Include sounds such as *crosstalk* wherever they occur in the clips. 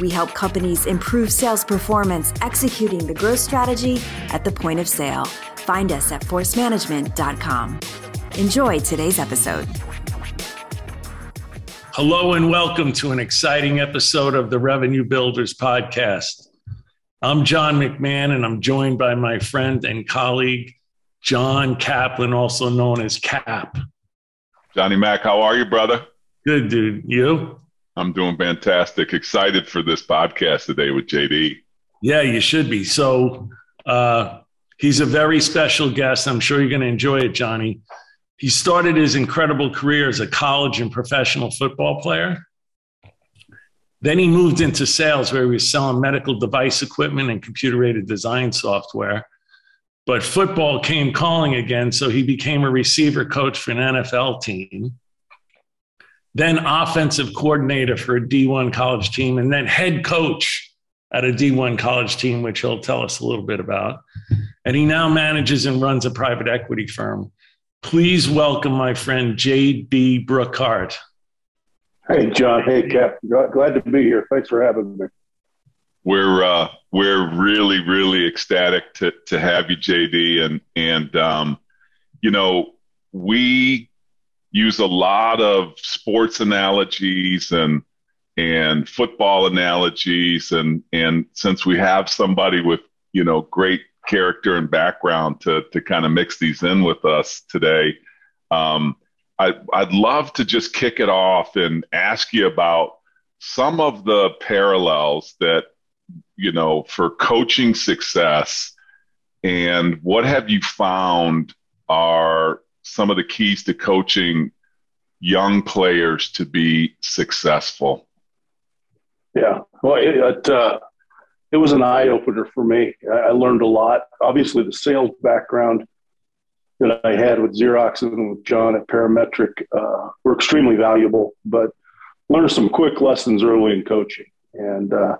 we help companies improve sales performance executing the growth strategy at the point of sale. Find us at forcemanagement.com. Enjoy today's episode. Hello, and welcome to an exciting episode of the Revenue Builders Podcast. I'm John McMahon, and I'm joined by my friend and colleague, John Kaplan, also known as Cap. Johnny Mac, how are you, brother? Good, dude. You? I'm doing fantastic. Excited for this podcast today with JD. Yeah, you should be. So uh, he's a very special guest. I'm sure you're going to enjoy it, Johnny. He started his incredible career as a college and professional football player. Then he moved into sales where he was selling medical device equipment and computer aided design software. But football came calling again, so he became a receiver coach for an NFL team then offensive coordinator for a D1 college team, and then head coach at a D1 college team, which he'll tell us a little bit about. And he now manages and runs a private equity firm. Please welcome my friend J.D. Brookhart. Hey, John. Hey, Cap. Glad to be here. Thanks for having me. We're uh, we're really really ecstatic to to have you, JD, and and um, you know we use a lot of sports analogies and and football analogies. And and since we have somebody with you know great character and background to to kind of mix these in with us today um, I, I'd love to just kick it off and ask you about some of the parallels that you know for coaching success and what have you found are some of the keys to coaching young players to be successful? Yeah, well, it, it, uh, it was an eye opener for me. I, learned a lot. Obviously, the sales background that I had with Xerox and with John at Parametric uh, were extremely valuable, but learned some quick lessons early in coaching. And uh,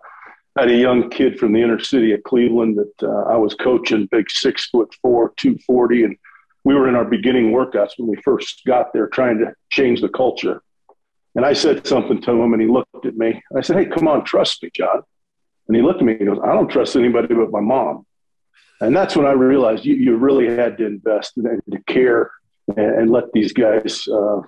I had a young kid from the inner city of Cleveland that uh, I was coaching, big six foot four, 240, and we were in our beginning workouts when we first got there trying to change the culture. And I said something to him and he looked at me. I said, Hey, come on, trust me, John. And he looked at me and he goes, I don't trust anybody but my mom. And that's when I realized you, you really had to invest and to care and, and let these guys uh,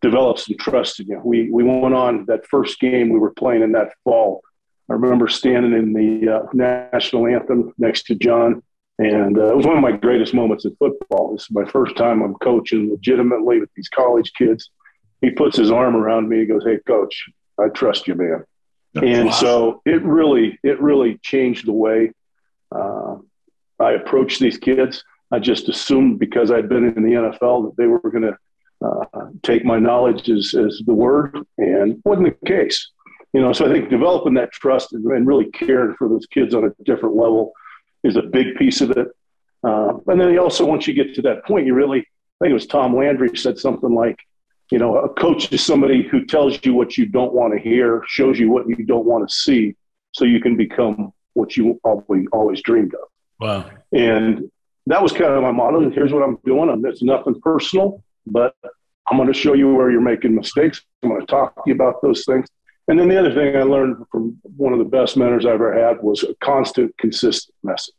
develop some trust in you. We, we went on that first game we were playing in that fall. I remember standing in the uh, national anthem next to John and uh, it was one of my greatest moments in football. This is my first time I'm coaching legitimately with these college kids. He puts his arm around me. He goes, "Hey, coach, I trust you, man." and so it really, it really changed the way uh, I approached these kids. I just assumed because I'd been in the NFL that they were going to uh, take my knowledge as, as the word, and wasn't the case. You know, so I think developing that trust and, and really caring for those kids on a different level is a big piece of it. Uh, and then you also, once you get to that point, you really, I think it was Tom Landry said something like, you know, a coach is somebody who tells you what you don't want to hear, shows you what you don't want to see, so you can become what you always, always dreamed of. Wow. And that was kind of my motto. Here's what I'm doing. It's nothing personal, but I'm going to show you where you're making mistakes. I'm going to talk to you about those things. And then the other thing I learned from one of the best mentors I ever had was a constant, consistent message.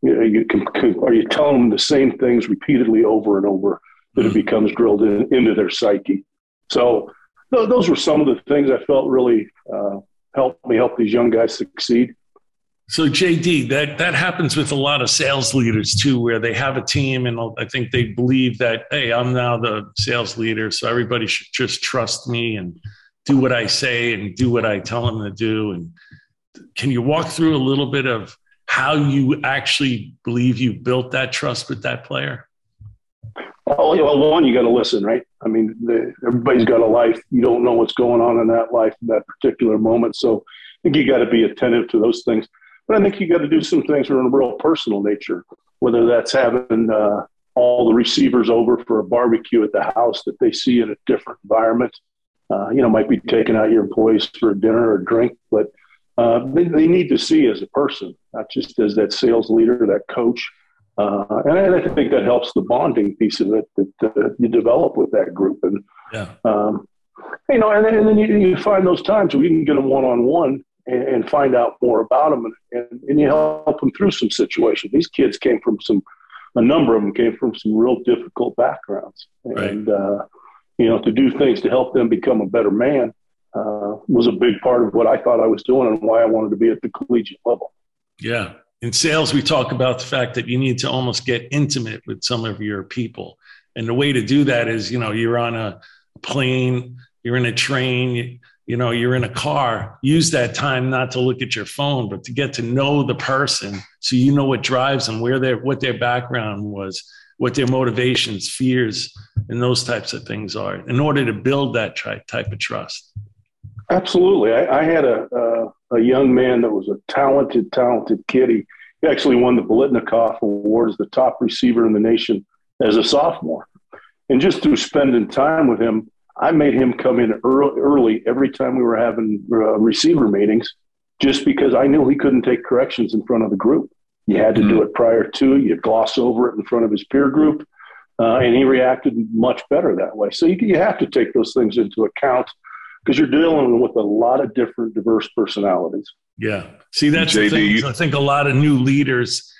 You know, you can, are you telling them the same things repeatedly over and over that it mm-hmm. becomes drilled in, into their psyche? So th- those were some of the things I felt really uh, helped me help these young guys succeed. So JD, that that happens with a lot of sales leaders too, where they have a team and I think they believe that, hey, I'm now the sales leader, so everybody should just trust me and do what I say and do what I tell them to do. And can you walk through a little bit of how you actually believe you built that trust with that player? Oh, well, one, you got to listen, right? I mean, the, everybody's got a life. You don't know what's going on in that life in that particular moment. So I think you got to be attentive to those things. But I think you got to do some things from a real personal nature, whether that's having uh, all the receivers over for a barbecue at the house that they see in a different environment. Uh, you know, might be taking out your employees for a dinner or a drink, but uh, they, they, need to see as a person, not just as that sales leader, that coach. Uh, and I, I, think that helps the bonding piece of it that uh, you develop with that group. And, yeah. um, you know, and, and then you, you, find those times where you can get them one on one and find out more about them and, and, and you help them through some situations. These kids came from some, a number of them came from some real difficult backgrounds. Right. And, uh, you know, to do things to help them become a better man uh, was a big part of what I thought I was doing and why I wanted to be at the collegiate level. Yeah. In sales, we talk about the fact that you need to almost get intimate with some of your people. And the way to do that is, you know, you're on a plane, you're in a train, you know you're in a car use that time not to look at your phone but to get to know the person so you know what drives them where their what their background was what their motivations fears and those types of things are in order to build that type of trust. Absolutely. I, I had a, a, young man that was a talented talented kid. He, he actually won the Biletnikoff award as the top receiver in the nation as a sophomore. And just through spending time with him I made him come in early, early every time we were having uh, receiver meetings, just because I knew he couldn't take corrections in front of the group. You had to mm-hmm. do it prior to. You gloss over it in front of his peer group, uh, and he reacted much better that way. So you, you have to take those things into account because you're dealing with a lot of different diverse personalities. Yeah. See, that's JD, the thing. I think a lot of new leaders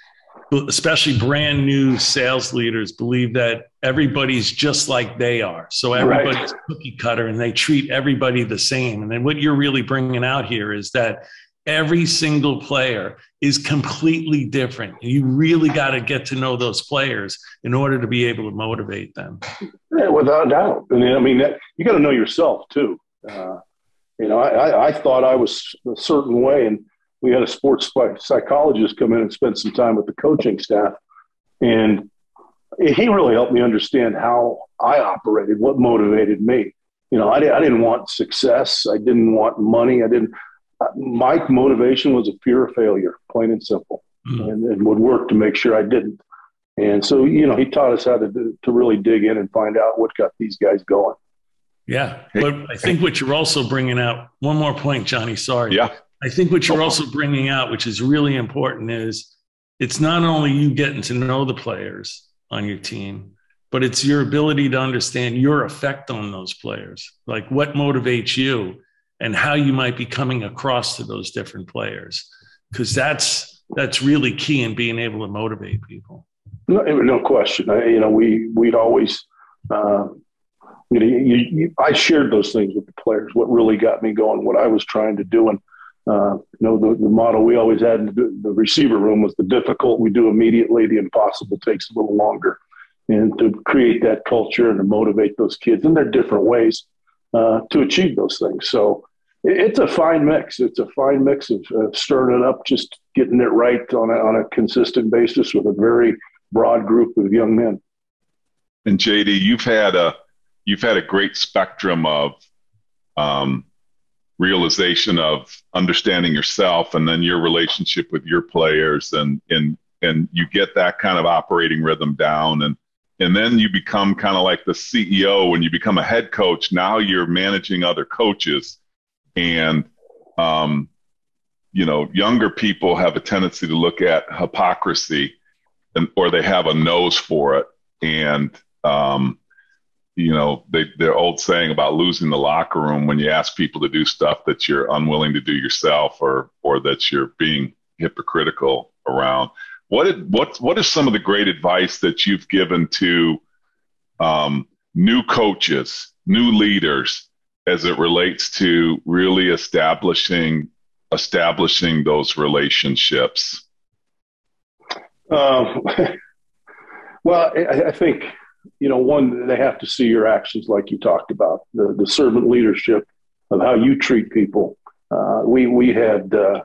especially brand new sales leaders believe that everybody's just like they are. So everybody's right. cookie cutter and they treat everybody the same. And then what you're really bringing out here is that every single player is completely different. You really got to get to know those players in order to be able to motivate them. Yeah, without doubt. And I mean, that, you got to know yourself too. Uh, you know, I, I thought I was a certain way and we had a sports psychologist come in and spend some time with the coaching staff. And he really helped me understand how I operated, what motivated me. You know, I, I didn't want success. I didn't want money. I didn't. My motivation was a fear of failure, plain and simple, mm. and, and would work to make sure I didn't. And so, you know, he taught us how to to really dig in and find out what got these guys going. Yeah, but I think what you're also bringing out one more point, Johnny. Sorry. Yeah. I think what you're also bringing out, which is really important, is it's not only you getting to know the players on your team, but it's your ability to understand your effect on those players, like what motivates you and how you might be coming across to those different players, because that's that's really key in being able to motivate people. No, no question. I, you know, we we'd always. Uh, you know, you, you, I shared those things with the players. What really got me going, what I was trying to do, and uh, you know, the, the model we always had in the, receiver room was the difficult we do immediately, the impossible takes a little longer. And to create that culture and to motivate those kids in their different ways uh, to achieve those things. So it's a fine mix. It's a fine mix of stirring it up, just getting it right on a, on a consistent basis with a very broad group of young men. And JD, you've had a you've had a great spectrum of um, realization of understanding yourself and then your relationship with your players and and and you get that kind of operating rhythm down and and then you become kind of like the CEO when you become a head coach now you're managing other coaches and um you know younger people have a tendency to look at hypocrisy and or they have a nose for it and um you know, they, their old saying about losing the locker room when you ask people to do stuff that you're unwilling to do yourself or, or that you're being hypocritical around. What did, what, what is some of the great advice that you've given to um, new coaches, new leaders, as it relates to really establishing establishing those relationships? Um, *laughs* well, I, I think you know, one, they have to see your actions like you talked about, the, the servant leadership of how you treat people. Uh, we, we had, uh,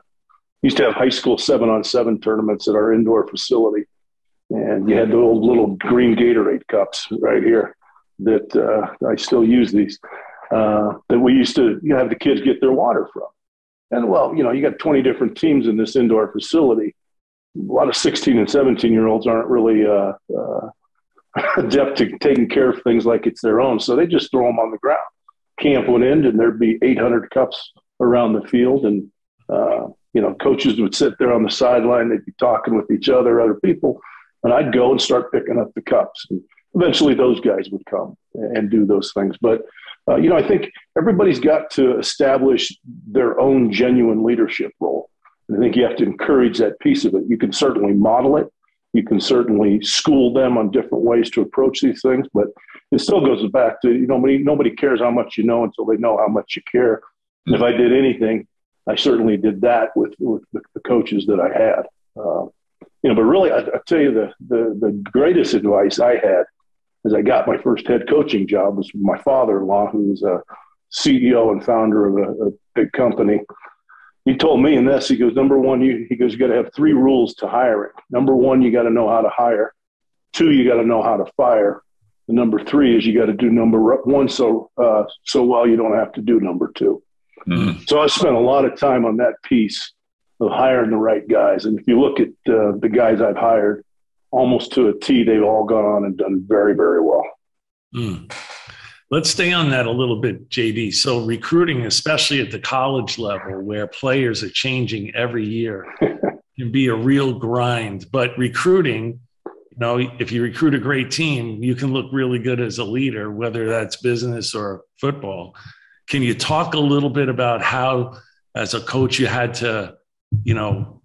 used to have high school seven on seven tournaments at our indoor facility. And you had the old little green Gatorade cups right here that uh, I still use these, uh, that we used to you know, have the kids get their water from. and well, you know, you got 20 different teams in this indoor facility. A lot of 16 and 17 year olds aren't really uh, uh, *laughs* adept to taking care of things like it's their own, so they just throw them on the ground. Camp would end, and there'd be 800 cups around the field, and uh, you know, coaches would sit there on the sideline. They'd be talking with each other, other people, and I'd go and start picking up the cups. And eventually, those guys would come and do those things. But uh, you know, I think everybody's got to establish their own genuine leadership role. And I think you have to encourage that piece of it. You can certainly model it. You can certainly school them on different ways to approach these things, but it still goes back to you know nobody, nobody cares how much you know until they know how much you care. And if I did anything, I certainly did that with, with the, coaches that I had. Uh, you know, but really, I, I tell you the, the, the greatest advice I had as I got my first head coaching job was my father-in-law, who was a CEO and founder of a, a big company. He told me in this, he goes, number one, you, he goes, you got to have three rules to hiring. Number one, you got to know how to hire. Two, you got to know how to fire. And number three is you got to do number one so uh, so well you don't have to do number 2 mm So I spent a lot of time on that piece of hiring the right guys. And if you look at uh, the guys I've hired, almost to a T, they've all gone on and done very, very well. Mm. Let's stay on that a little bit, JD. So, recruiting, especially at the college level where players are changing every year, *laughs* can be a real grind. But recruiting, you know, if you recruit a great team, you can look really good as a leader, whether that's business or football. Can you talk a little bit about how, as a coach, you had to, you know,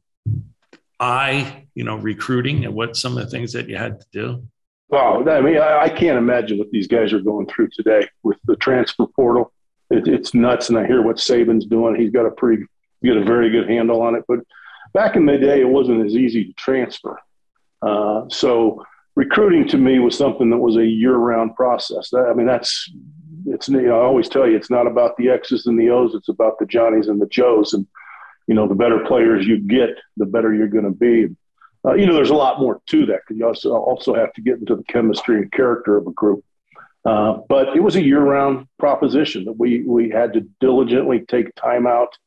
eye you know, recruiting and what some of the things that you had to do? Well, I mean, I, I can't imagine what these guys are going through today with the transfer portal. It, it's nuts, and I hear what Saban's doing. He's got a pretty, got a very good handle on it. But back in the day, it wasn't as easy to transfer. Uh, so recruiting to me was something that was a year-round process. I mean, that's it's. You know, I always tell you, it's not about the X's and the O's. It's about the Johnnies and the Joes. And you know, the better players you get, the better you're going to be. Uh, you know, there's a lot more to that because you also also have to get into the chemistry and character of a group. Uh, but it was a year-round proposition that we we had to diligently take time out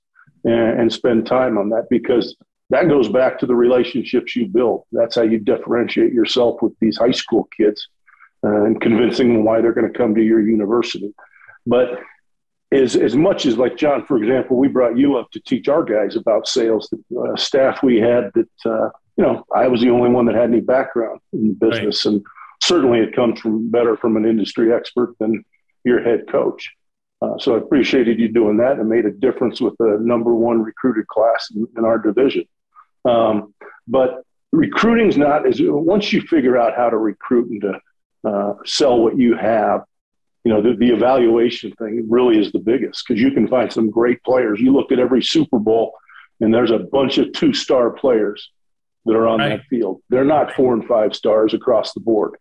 and, and, spend time on that because that goes back to the relationships you build. That's how you differentiate yourself with these high school kids uh, and convincing them why they're going to come to your university. But as as much as like John, for example, we brought you up to teach our guys about sales. The uh, staff we had that uh, you know, I was the only one that had any background in the business, right. and certainly it comes from better from an industry expert than your head coach. Uh, so I appreciated you doing that and made a difference with the number one recruited class in, in our division. Um, but recruiting is not as once you figure out how to recruit and to uh, sell what you have, you know, the, the evaluation thing really is the biggest because you can find some great players. You look at every Super Bowl and there's a bunch of two star players that are on right. that field. They're not four and five stars across the board.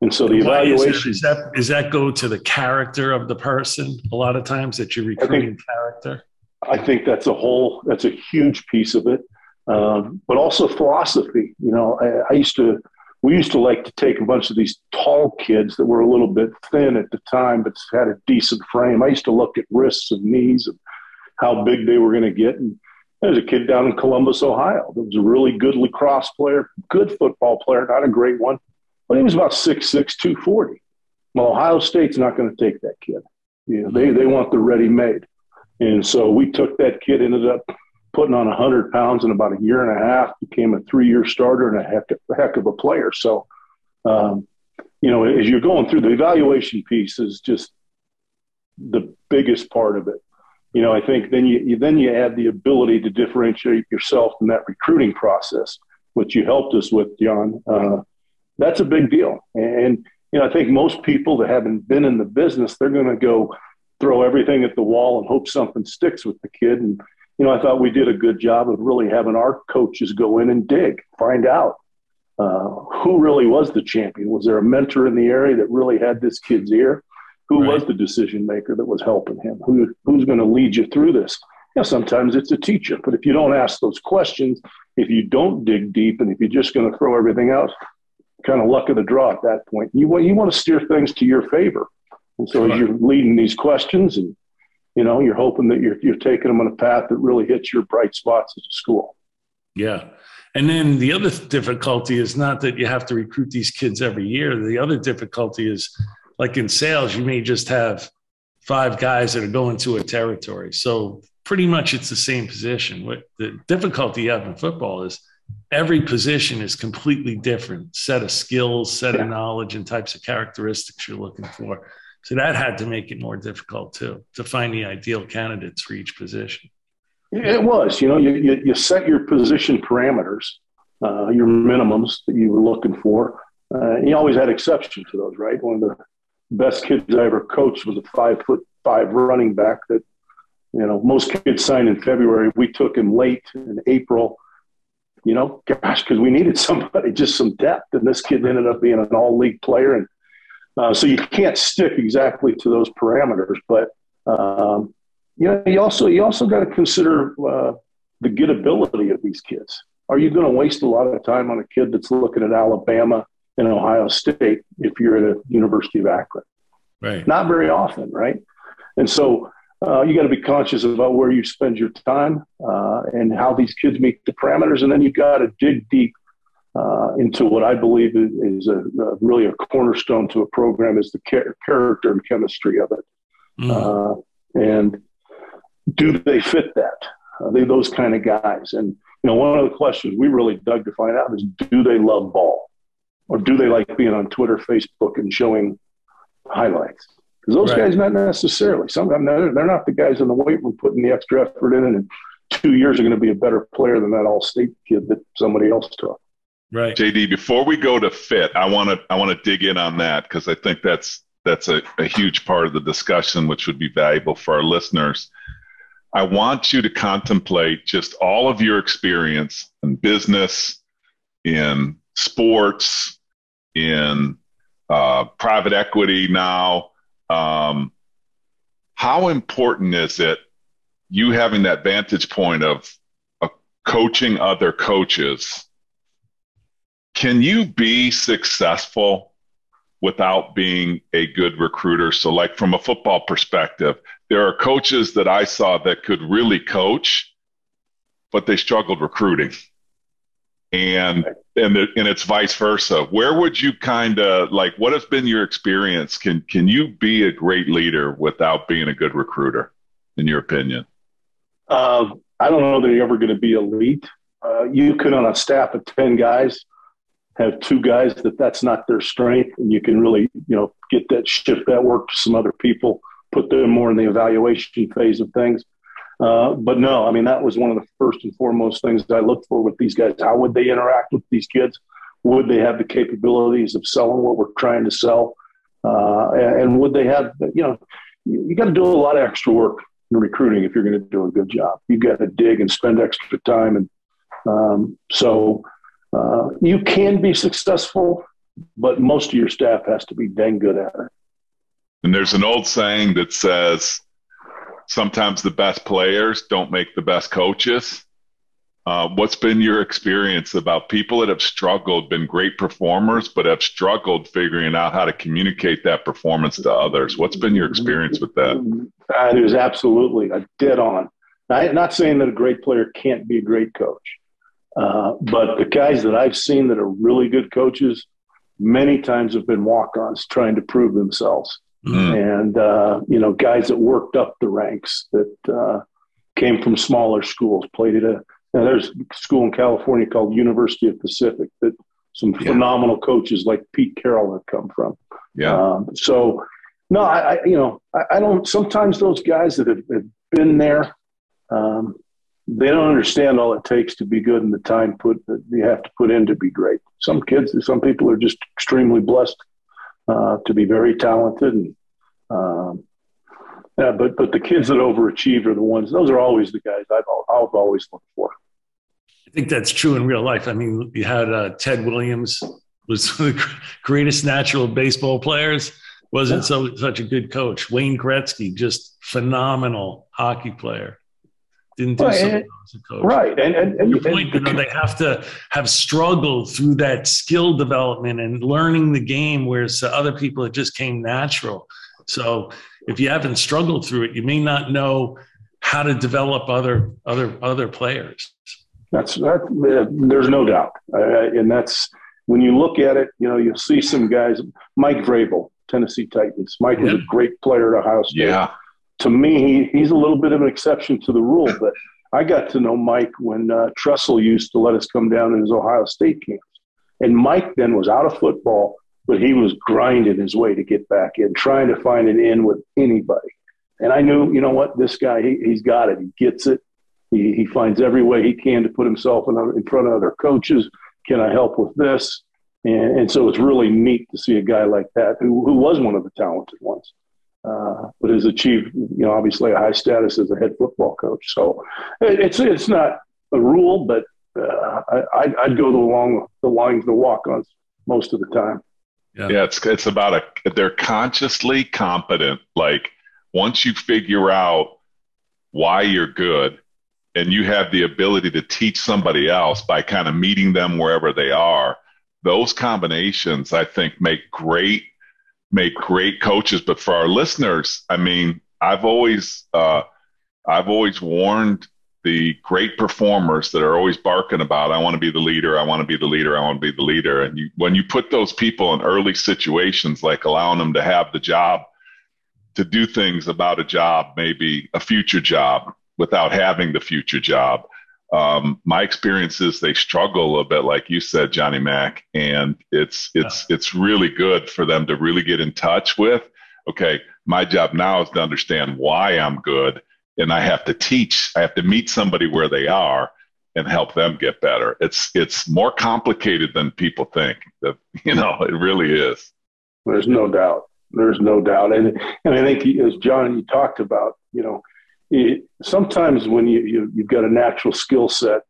And so the Why evaluation is, that, is that go to the character of the person a lot of times that you're recruiting think, character? I think that's a whole that's a huge piece of it. Um, but also philosophy. You know, I, I used to we used to like to take a bunch of these tall kids that were a little bit thin at the time, but had a decent frame. I used to look at wrists and knees and how big they were going to get. And there's a kid down in Columbus, Ohio, that was a really good lacrosse player, good football player, not a great one, but he was about 6'6", 240. Well, Ohio State's not going to take that kid. You know, they, they want the ready-made. And so we took that kid, ended up putting on 100 pounds in about a year and a half, became a three-year starter and a heck, a heck of a player. So, um, you know, as you're going through the evaluation piece is just the biggest part of it you know, I think then you, you, then you add the ability to differentiate yourself in that recruiting process, which you helped us with, John. Uh, that's a big deal, and you know, I think most people that haven't been in the business, they're going to go throw everything at the wall and hope something sticks with the kid. And you know, I thought we did a good job of really having our coaches go in and dig, find out uh, who really was the champion. Was there a mentor in the area that really had this kid's ear? Who right. was the decision maker that was helping him? Who, who's going to lead you through this? You know, sometimes it's a teacher, but if you don't ask those questions, if you don't dig deep, and if you're just going to throw everything out, kind of luck of the draw at that point. You want you want to steer things to your favor, and so as you're leading these questions and you know, you're hoping that you're, you're taking them on a path that really hits your bright spots as a school. Yeah. And then the other difficulty is not that you have to recruit these kids every year. The other difficulty is like in sales, you may just have five guys that are going to a territory. So pretty much it's the same position. What the difficulty you have in football is every position is completely different set of skills, set of knowledge, and types of characteristics you're looking for. So that had to make it more difficult too to find the ideal candidates for each position. It was, you know, you, you, you set your position parameters, uh, your minimums that you were looking for. Uh, you always had exceptions to those, right? One of the best kids I ever coached was a five foot five running back that, you know, most kids signed in February. We took him late in April, you know, gosh, because we needed *laughs* somebody, just some depth. And this kid ended up being an all league player. And uh, so you can't stick exactly to those parameters, but um, you know, you also you also got to consider uh, the gettability of these kids. Are you going to waste a lot of time on a kid that's looking at Alabama and Ohio State if you're at a University of Akron? Right. Not very often, right? And so uh, you got to be conscious about where you spend your time uh, and how these kids meet the parameters, and then you've got to dig deep uh, into what I believe is, a, a, really a cornerstone to a program is the char- character and chemistry of it. Mm. and do they fit that? Are they those kind of guys? And you know, one of the questions we really dug to find out is, do they love ball, or do they like being on Twitter, Facebook, and showing highlights? Because those right. guys, not necessarily. Sometimes they're, they're not the guys in the weight room putting the extra effort in, and in two years are going to be a better player than that all-state kid that somebody else took. Right. JD, before we go to fit, I want to I want to dig in on that because I think that's that's a, a huge part of the discussion, which would be valuable for our listeners. I want you to contemplate just all of your experience in business, in sports, in uh, private equity now. Um, how important is it you having that vantage point of uh, coaching other coaches? Can you be successful without being a good recruiter? So, like from a football perspective, there are coaches that I saw that could really coach, but they struggled recruiting. And and the, and it's vice versa. Where would you kind of like? What has been your experience? Can can you be a great leader without being a good recruiter? In your opinion? Uh, I don't know that you're ever going to be elite. Uh, you could on a staff of ten guys have two guys that that's not their strength, and you can really you know get that shift that work to some other people put them more in the evaluation phase of things. Uh, but no, I mean, that was one of the first and foremost things I looked for with these guys. How would they interact with these kids? Would they have the capabilities of selling what we're trying to sell? Uh, and would they have, you know, you, got to do a lot of extra work in recruiting if you're going to do a good job. You got to dig and spend extra time. And um, so uh, you can be successful, but most of your staff has to be dang good at it. And there's an old saying that says sometimes the best players don't make the best coaches. Uh, what's been your experience about people that have struggled, been great performers, but have struggled figuring out how to communicate that performance to others? What's been your experience with that? That is absolutely a dead on. I'm not saying that a great player can't be a great coach, uh, but the guys that I've seen that are really good coaches many times have been walk ons trying to prove themselves. Mm. And, uh, you know, guys that worked up the ranks that uh, came from smaller schools, played at a, there's a school in California called University of Pacific that some yeah. phenomenal coaches like Pete Carroll have come from. Yeah. Um, so, no, I, I, you know, I, I, don't, sometimes those guys that have, have been there, um, they don't understand all it takes to be good and the time put that you have to put in to be great. Some kids, some people are just extremely blessed uh, to be very talented. And, um, yeah, but but the kids that overachieve are the ones. Those are always the guys I've I've always looked for. I think that's true in real life. I mean, you had uh, Ted Williams was *laughs* the greatest natural baseball players. Wasn't yeah. so such a good coach. Wayne Gretzky, just phenomenal hockey player didn't do right, so well as a coach. Right. And, and, and your point, and, you know, they have to have struggled through that skill development and learning the game, whereas other people it just came natural. So if you haven't struggled through it, you may not know how to develop other other other players. That's that. There's no doubt, uh, and that's when you look at it. You know, you'll see some guys. Mike Vrabel, Tennessee Titans. Mike was yeah. a great player at Ohio State. Yeah. To me, he, he's a little bit of an exception to the rule, but I got to know Mike when uh, Tressel used to let us come down in his Ohio State camps. And Mike then was out of football, but he was grinding his way to get back in, trying to find an in with anybody. And I knew, you know what, this guy, he, he's got it. He gets it. He, he finds every way he can to put himself in, in front of other coaches. Can I help with this? And, and so it's really neat to see a guy like that who, who was one of the talented ones. Uh, but has achieved, you know, obviously a high status as a head football coach. So it's it's not a rule, but uh, I, would go along the lines the walk-ons most of the time. Yeah. yeah, it's it's about a they're consciously competent. Like once you figure out why you're good, and you have the ability to teach somebody else by kind of meeting them wherever they are, those combinations I think make great make great coaches. But for our listeners, I mean, I've always uh, I've always warned the great performers that are always barking about I want to be the leader, I want to be the leader, I want to be the leader. And you, when you put those people in early situations, like allowing them to have the job to do things about a job, maybe a future job, without having the future job, um, my experience is they struggle a bit, like you said, Johnny Mac, and it's it's yeah. it's really good for them to really get in touch with. Okay, my job now is to understand why I'm good, and I have to teach. I have to meet somebody where they are and help them get better. It's it's more complicated than people think. That *laughs* you know, it really is. There's no doubt. There's no doubt, and and I think as John you talked about, you know it, sometimes when you, you you've got a natural skill set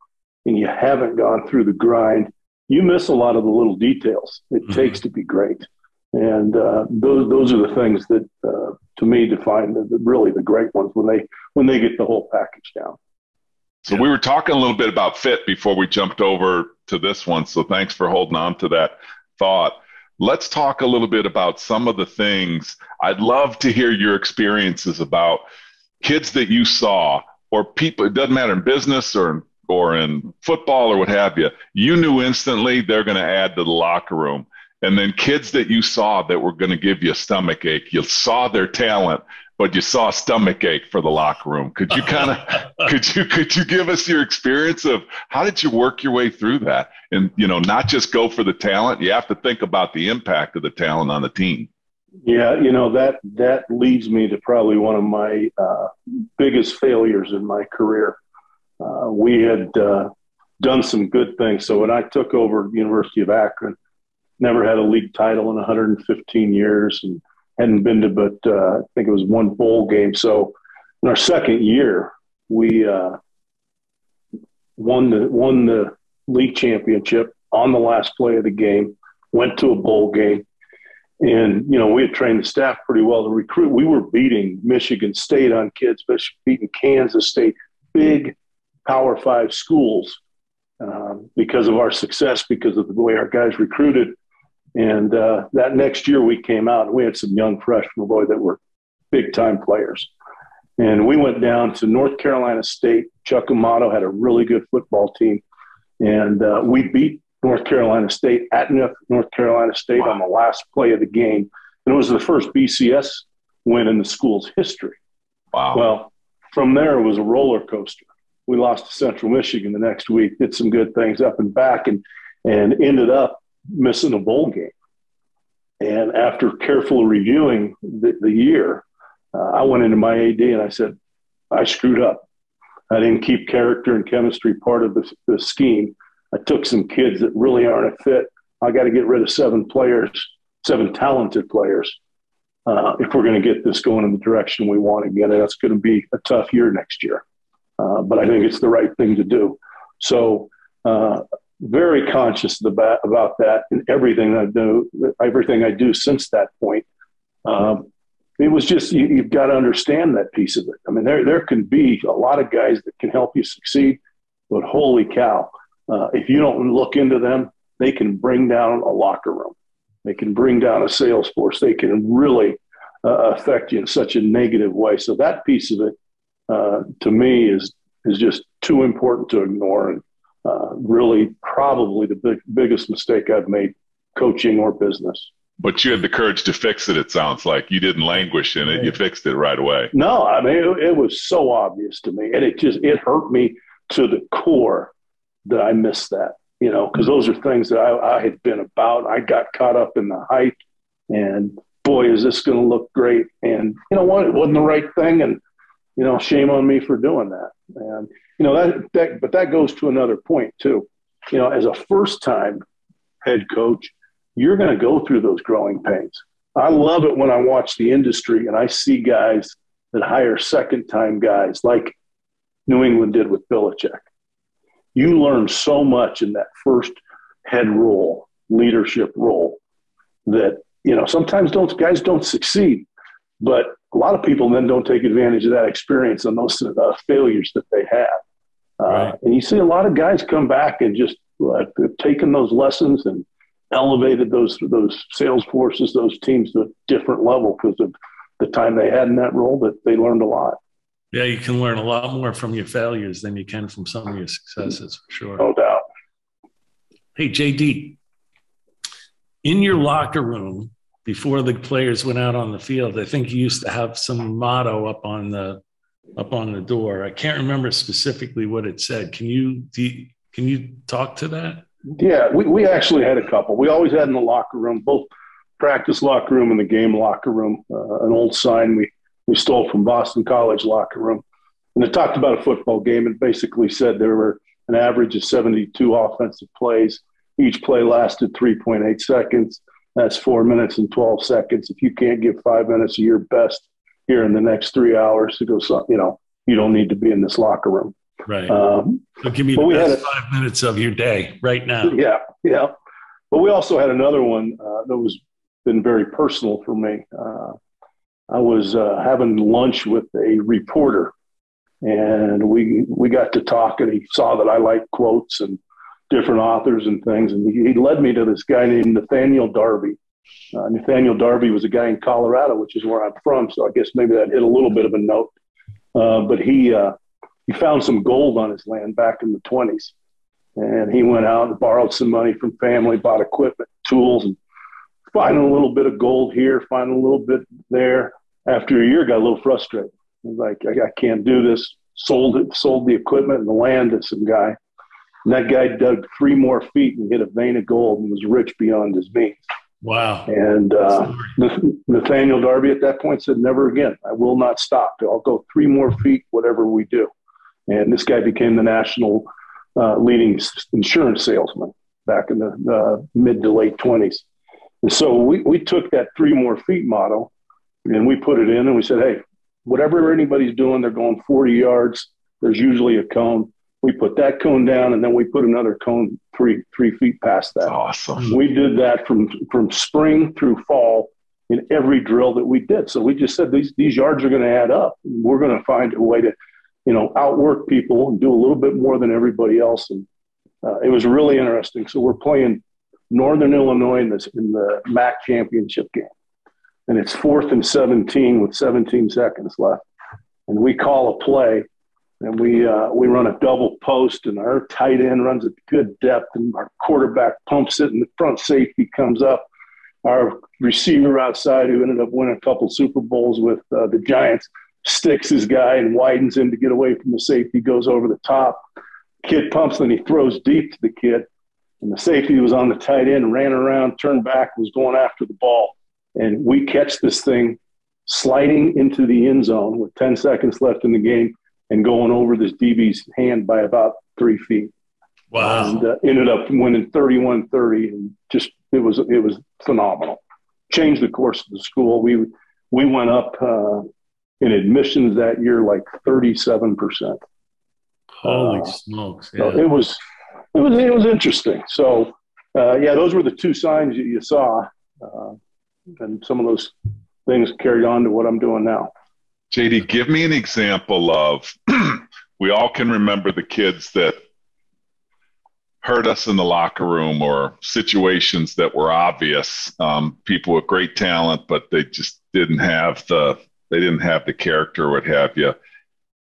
and you haven't gone through the grind, you miss a lot of the little details it mm-hmm. takes to be great. And uh, those those are the things that, uh, to me, define the, the, really the great ones when they when they get the whole package down. So we were talking a little bit about fit before we jumped over to this one. So thanks for holding on to that thought. Let's talk a little bit about some of the things. I'd love to hear your experiences about kids that you saw or people, it doesn't matter in business or, or in football or what have you, you knew instantly they're going to add to the locker room. And then kids that you saw that were going to give you a stomach ache, you saw their talent, but you saw a stomach ache for the locker room. Could you kind of, *laughs* could you, could you give us your experience of how did you work your way through that? And, you know, not just go for the talent, you have to think about the impact of the talent on the team. Yeah, you know that that leads me to probably one of my uh, biggest failures in my career. Uh, we had uh, done some good things. So when I took over the University of Akron, never had a league title in 115 years, and hadn't been to but uh, I think it was one bowl game. So in our second year, we uh, won the won the league championship on the last play of the game. Went to a bowl game and, you know, we had trained the staff pretty well to recruit. We were beating Michigan State on kids, beating Kansas State, big Power Five schools um, because of our success, because of the way our guys recruited. And uh, that next year we came out and we had some young freshmen, boy, that were big time players. And we went down to North Carolina State. Chuck Amato had a really good football team. And uh, we beat North Carolina State at North Carolina State wow. on the last play of the game. And it was the first BCS win in the school's history. Wow. Well, from there, it was a roller coaster. We lost to Central Michigan the next week, did some good things up and back, and, and ended up missing a bowl game. And after careful reviewing the, the year, uh, I went into my AD and I said, I screwed up. I didn't keep character and chemistry part of the, the scheme. I took some kids that really aren't a fit. I got to get rid of seven players, seven talented players, uh, if we're going to get this going in the direction we want to get it. That's going to be a tough year next year, uh, but I think it's the right thing to do. So, uh, very conscious about, about that and everything I do, everything I do since that point. Um, it was just you, have got to understand that piece of it. I mean, there there can be a lot of guys that can help you succeed, but holy cow, uh, if you don't look into them, they can bring down a locker room. They can bring down a sales force. They can really uh, affect you in such a negative way. So that piece of it, uh, to me, is is just too important to ignore, and uh, really probably the big, biggest mistake I've made coaching or business. But you had the courage to fix it. It sounds like you didn't languish in it. You fixed it right away. No, I mean it, it was so obvious to me, and it just it hurt me to the core that I missed that. You know, because those are things that I, I had been about. I got caught up in the hype, and boy, is this going to look great. And you know what? It wasn't the right thing, and you know, shame on me for doing that. And you know that that, but that goes to another point too. You know, as a first time head coach you're going to go through those growing pains. I love it when I watch the industry and I see guys that hire second time guys like New England did with Belichick. You learn so much in that first head role, leadership role, that you know sometimes don't guys don't succeed, but a lot of people then don't take advantage of that experience and those uh, failures that they have. Uh, right. And you see a lot of guys come back and just uh, taken those lessons and elevated those those sales forces, those teams to a different level because of the time they had in that role. That they learned a lot. Yeah, you can learn a lot more from your failures than you can from some of your successes, for sure. No doubt. Hey, JD, in your locker room before the players went out on the field, I think you used to have some motto up on the up on the door. I can't remember specifically what it said. Can you, you can you talk to that? Yeah, we, we actually had a couple. We always had in the locker room, both practice locker room and the game locker room, uh, an old sign we, we stole from Boston College locker room. And it talked about a football game. It basically said there were an average of 72 offensive plays. Each play lasted 3.8 seconds. That's four minutes and 12 seconds. If you can't give five minutes of your best here in the next three hours to go, you know, you don't need to be in this locker room. Right. Um, so give me the best a, five minutes of your day right now. *laughs* Yeah, yeah. But we also had another one uh, that was been very personal for me. Uh, I was uh, having lunch with a reporter, and we we got to talk, and he saw that I like quotes and different authors and things, and he, he led me to this guy named Nathaniel Darby. Uh, Nathaniel Darby was a guy in Colorado, which is where I'm from, so I guess maybe that hit a little bit of a note. Uh, but he uh, he found some gold on his land back in the 20s. And he went out and borrowed some money from family, bought equipment, tools, and finding a little bit of gold here, finding a little bit there. After a year, got a little frustrated. Like, I, I can't do this. Sold it, sold the equipment and the land to some guy. And that guy dug three more feet and hit a vein of gold and was rich beyond his means. Wow. And uh, Nathaniel Darby at that point said, Never again. I will not stop. I'll go three more feet, whatever we do. And this guy became the national uh, leading insurance salesman back in the uh, mid to late 20s. And so we, we took that three more feet model and we put it in and we said, hey, whatever anybody's doing, they're going 40 yards. There's usually a cone. We put that cone down and then we put another cone three three feet past that. Awesome. We did that from from spring through fall in every drill that we did. So we just said these these yards are going to add up. We're going to find a way to you know, outwork people and do a little bit more than everybody else. And uh, it was really interesting. So we're playing Northern Illinois in, this, in the MAC championship game. And it's fourth and 17 with 17 seconds left. And we call a play and we, uh, we run a double post and our tight end runs a good depth and our quarterback pumps it and the front safety comes up. Our receiver outside who ended up winning a couple Super Bowls with uh, the Giants – sticks his guy and widens him to get away from the safety, goes over the top. Kid pumps, then he throws deep to the kid. And the safety was on the tight end, ran around, turned back, was going after the ball. And we catch this thing sliding into the end zone with 10 seconds left in the game and going over this DB's hand by about three feet. Wow. And uh, ended up winning 31 30. And just, it was, it was phenomenal. Changed the course of the school. We, we went up uh, in admissions that year like 37%. Holy uh, smokes. Yeah. So it was it was it was interesting. So uh, yeah, those were the two signs that you saw. And some of those things carried on to what I'm doing now. JD, give me an example of *clears throat* we all can remember the kids that hurt us in the locker room or situations that were obvious. Um, people with great talent, but they just didn't have the they didn't have the character, what have you.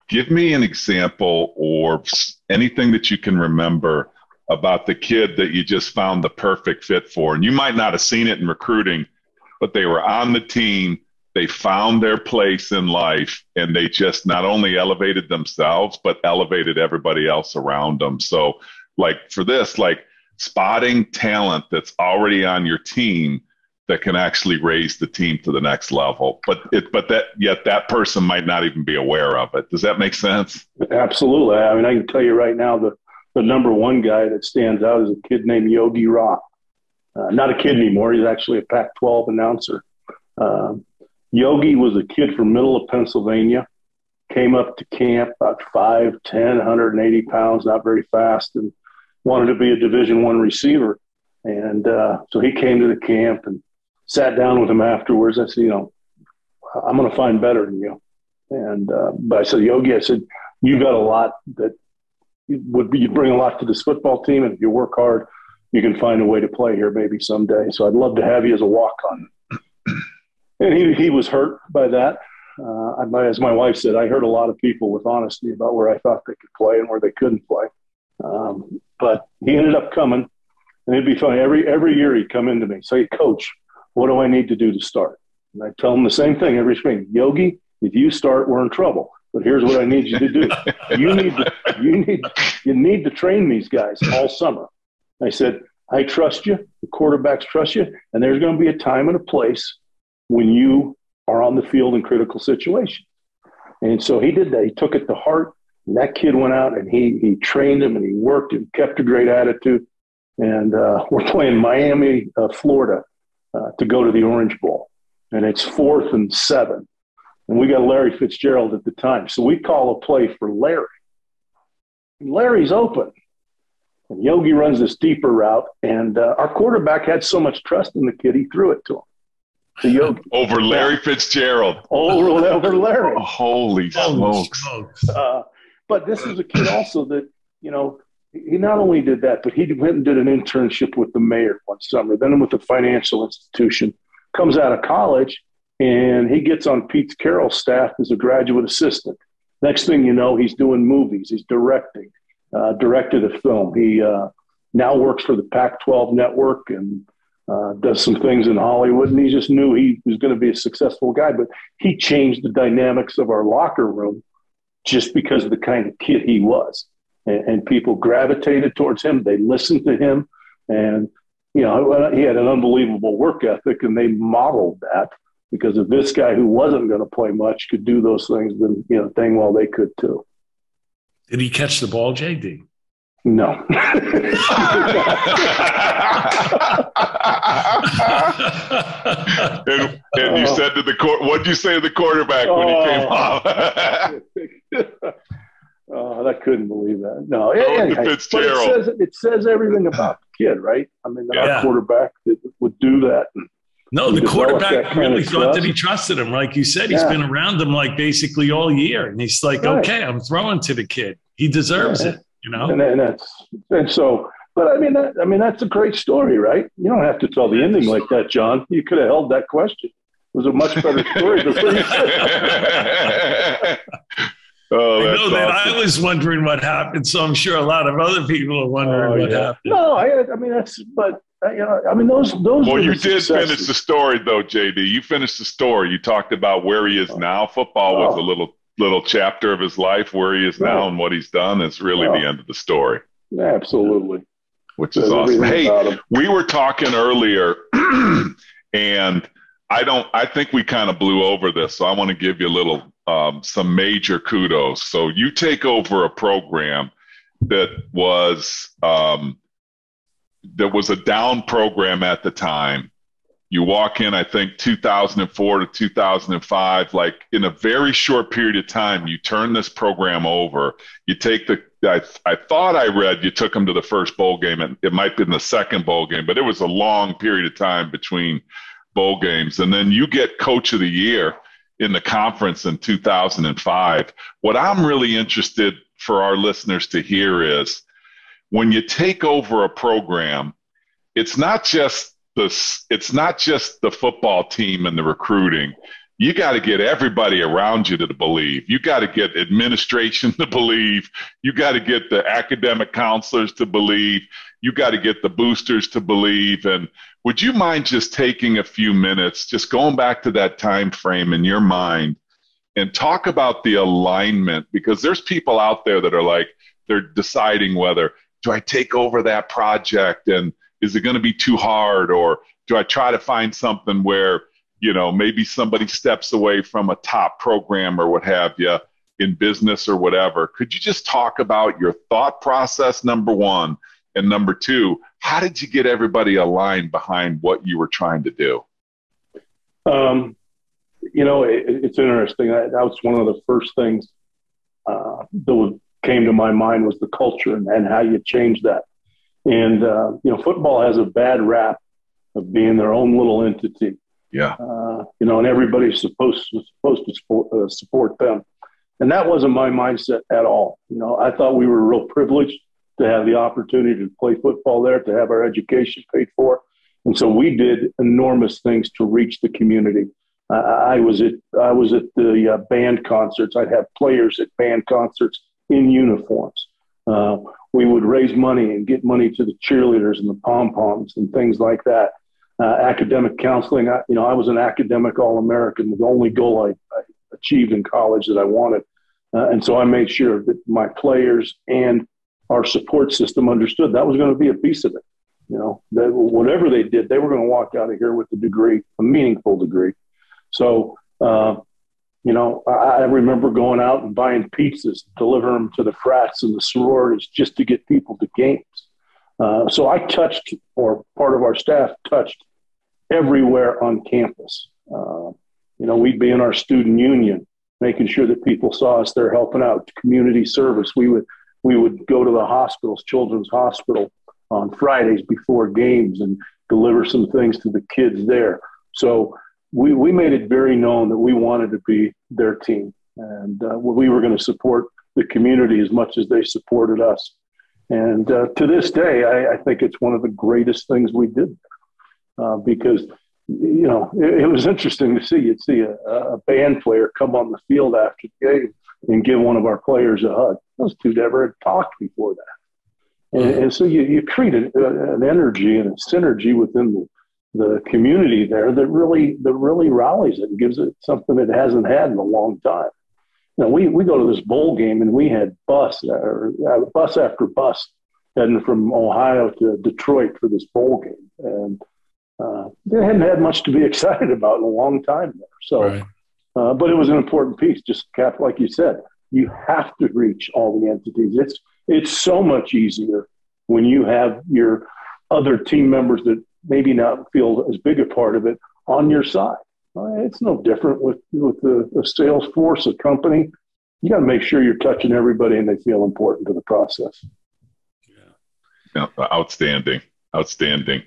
Give me an example or anything that you can remember about the kid that you just found the perfect fit for. And you might not have seen it in recruiting, but they were on the team. They found their place in life and they just not only elevated themselves, but elevated everybody else around them. So, like for this, like spotting talent that's already on your team that can actually raise the team to the next level. But it, but that yet that person might not even be aware of it. Does that make sense? Absolutely. I mean, I can tell you right now the the number one guy that stands out is a kid named Yogi Roth. Uh, not a kid anymore. He's actually a Pac-12 announcer. Uh, Yogi was a kid from middle of Pennsylvania. Came up to camp about 5'10", 180 pounds, not very fast, and wanted to be a Division One receiver. And uh, so he came to the camp and sat down with him afterwards. I said, you know, I'm going to find better than you. And uh, but I said, Yogi, I said, "You've got a lot that would be, you bring a lot to this football team, and if you work hard, you can find a way to play here maybe someday. So I'd love to have you as a walk on. *clears throat* And he he was hurt by that. Uh, as my wife said, I heard a lot of people with honesty about where I thought they could play and where they couldn't play. Um, but he ended up coming, and it'd be funny. Every every year he'd come into me, say, "Coach, what do I need to do to start?" And I tell him the same thing every spring. Yogi, if you start, we're in trouble. But here's what I need you to do. You need to, you need you need to train these guys all summer. I said, I trust you. The quarterbacks trust you, and there's going to be a time and a place when you are on the field in critical situations. And so he did that. He took it to heart. And that kid went out and he he trained him and he worked and kept a great attitude. And uh, *laughs* we're playing Miami, uh, Florida, uh, to go to the Orange Bowl, and it's fourth and seven, and we got Larry Fitzgerald at the time, so we call a play for Larry. Larry's open, and Yogi runs this deeper route, and uh, our quarterback had so much trust in the kid, he threw it to him. To Yogi. *laughs* over Larry Fitzgerald. *laughs* Over, over Larry. Oh, *laughs* holy smokes. Uh, but this is a kid also that, you know, he not only did that, but he went and did an internship with the mayor one summer, then with a financial institution, comes out of college, and he gets on Pete Carroll's staff as a graduate assistant. Next thing you know, he's doing movies, he's directing, uh, directed a film. He uh, now works for the Pac 12 network and uh, does some things in Hollywood, and he just knew he was going to be a successful guy. But he changed the dynamics of our locker room just because of the kind of kid he was. And, and people gravitated towards him, they listened to him, and you know, he had an unbelievable work ethic, and they modeled that because if this guy who wasn't going to play much could do those things, then you know, dang well they could too. Did he catch the ball, JD? No. *laughs* and, and you said to the court, what did you say to the quarterback when he oh. came off? *laughs* oh, I couldn't believe that. No, oh, anyway, it, says, it says everything about the kid, right? I mean, yeah. our quarterback would do that. And, no, the quarterback really thought that he trusted him. Like you said, he's yeah. been around him like basically all year. And he's like, right. okay, I'm throwing to the kid. He deserves yeah. it, you know? And, and, that's, and so, but I mean, that, I mean, that's a great story, right? You don't have to tell the ending like that, John. You could have held that question. It was a much better story before you *laughs* Oh, I know that I was wondering what happened, so I'm sure a lot of other people are wondering oh, what yeah. happened. No, I, I mean that's, but you know, I mean, those those. Well, you did successes. finish the story, though, JD. You finished the story. You talked about where he is oh. now. Football was oh. a little little chapter of his life. Where he is right. now and what he's done is really the end of the story. Absolutely. Which is awesome. Hey, we were talking earlier, *clears throat* and I don't. I think we kind of blew over this, so I want to give you a little um, some major kudos. So you take over a program that was. Um, there was a down program at the time. You walk in, I think 2004 to 2005, like in a very short period of time, you turn this program over. You take the, I, I thought I read you took them to the first bowl game, and it might be in the second bowl game, but it was a long period of time between bowl games. And then you get coach of the year in the conference in 2005. What I'm really interested for our listeners to hear is when you take over a program, it's not just the it's not just the football team and the recruiting. You got to get everybody around you to believe. You got to get administration *laughs* to believe. You got to get the academic counselors to believe. You got to get the boosters to believe. And would you mind just taking a few minutes, just going back to that time frame in your mind, and talk about the alignment? Because there's people out there that are like they're deciding whether do I take over that project and is it going to be too hard or do I try to find something where, you know, maybe somebody steps away from a top program or what have you in business or whatever? Could you just talk about your thought process, number one? And number two, how did you get everybody aligned behind what you were trying to do? Um, you know, it, it's interesting. That, that, was one of the first things uh, that came to my mind was the culture and, and how you change that. And, uh, you know, football has a bad rap of being their own little entity. Yeah. Uh, you know, and everybody's supposed to, supposed to support, uh, support them. And that wasn't my mindset at all. You know, I thought we were real privileged to have the opportunity to play football there, to have our education paid for. And so we did enormous things to reach the community. I was at I was at the uh, band concerts. I'd have players at band concerts in uniforms. Uh, we would raise money and get money to the cheerleaders and the pom poms and things like that. Uh, academic counseling. I, you know, I was an academic All American. The only goal I, I, achieved in college that I wanted, uh, and so I made sure that my players and our support system understood that was going to be a piece of it. You know, that whatever they did, they were going to walk out of here with a degree, a meaningful degree. So uh, you know, I, remember going out and buying pizzas, delivering them to the frats and the sororities just to get people to games. Uh, so I touched, or part of our staff touched everywhere on campus. Uh, you know, we'd be in our student union, making sure that people saw us there helping out. Community service. We would we would go to the hospitals, Children's Hospital, on Fridays before games and deliver some things to the kids there. So we, we made it very known that we wanted to be their team and uh, we were going to support the community as much as they supported us. And uh, to this day, I, I, think it's one of the greatest things we did uh, because, you know, it, it, was interesting to see. You'd see a, a, band player come on the field after the game and give one of our players a hug. Those two never had talked before that. And, and so you, you create an, an energy and a synergy within the, the community there that really that really rallies it and gives it something it hasn't had in a long time. Know, we, we go to this bowl game and we had bus or uh, bus after bus heading from Ohio to Detroit for this bowl game, and uh, they hadn't had much to be *laughs* excited about in a long time there. So, right. uh, but it was an important piece. Just cap, like you said, you have to reach all the entities. It's it's so much easier when you have your other team members that maybe not feel as big a part of it on your side. It's no different with with the, the sales force, a company. You got to make sure you're touching everybody and they feel important to the process. Yeah, yeah outstanding, outstanding.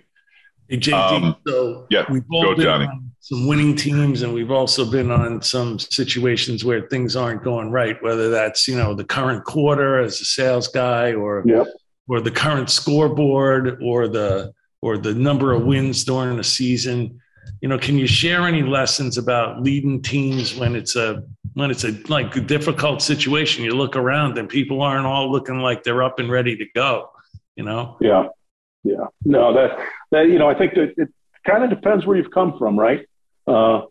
Hey, JD, um, so yeah, we've all go, been Johnny. on some winning teams, and we've also been on some situations where things aren't going right. Whether that's you know the current quarter as a sales guy, or yep. or the current scoreboard, or the or the number of wins during the season. You know, can you share any lessons about leading teams when it's a when it's a like a difficult situation? You look around and people aren't all looking like they're up and ready to go. You know? Yeah, yeah. No, that that you know, I think that it kind of depends where you've come from, right? Uh,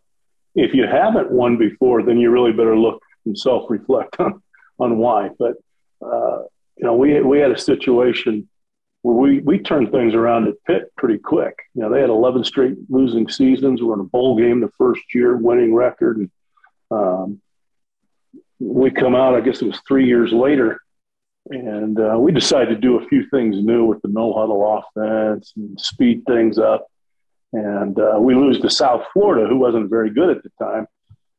if you haven't won before, then you really better look and self reflect *laughs* on on why. But uh, you know, we we had a situation we, we turned things around at Pitt pretty quick. You know, they had 11 straight losing seasons. We're in a bowl game the first year, winning record. And, um, we come out, I guess it was three years later, and uh, we decided to do a few things new with the no huddle offense and speed things up. And uh, we lose to South Florida, who wasn't very good at the time.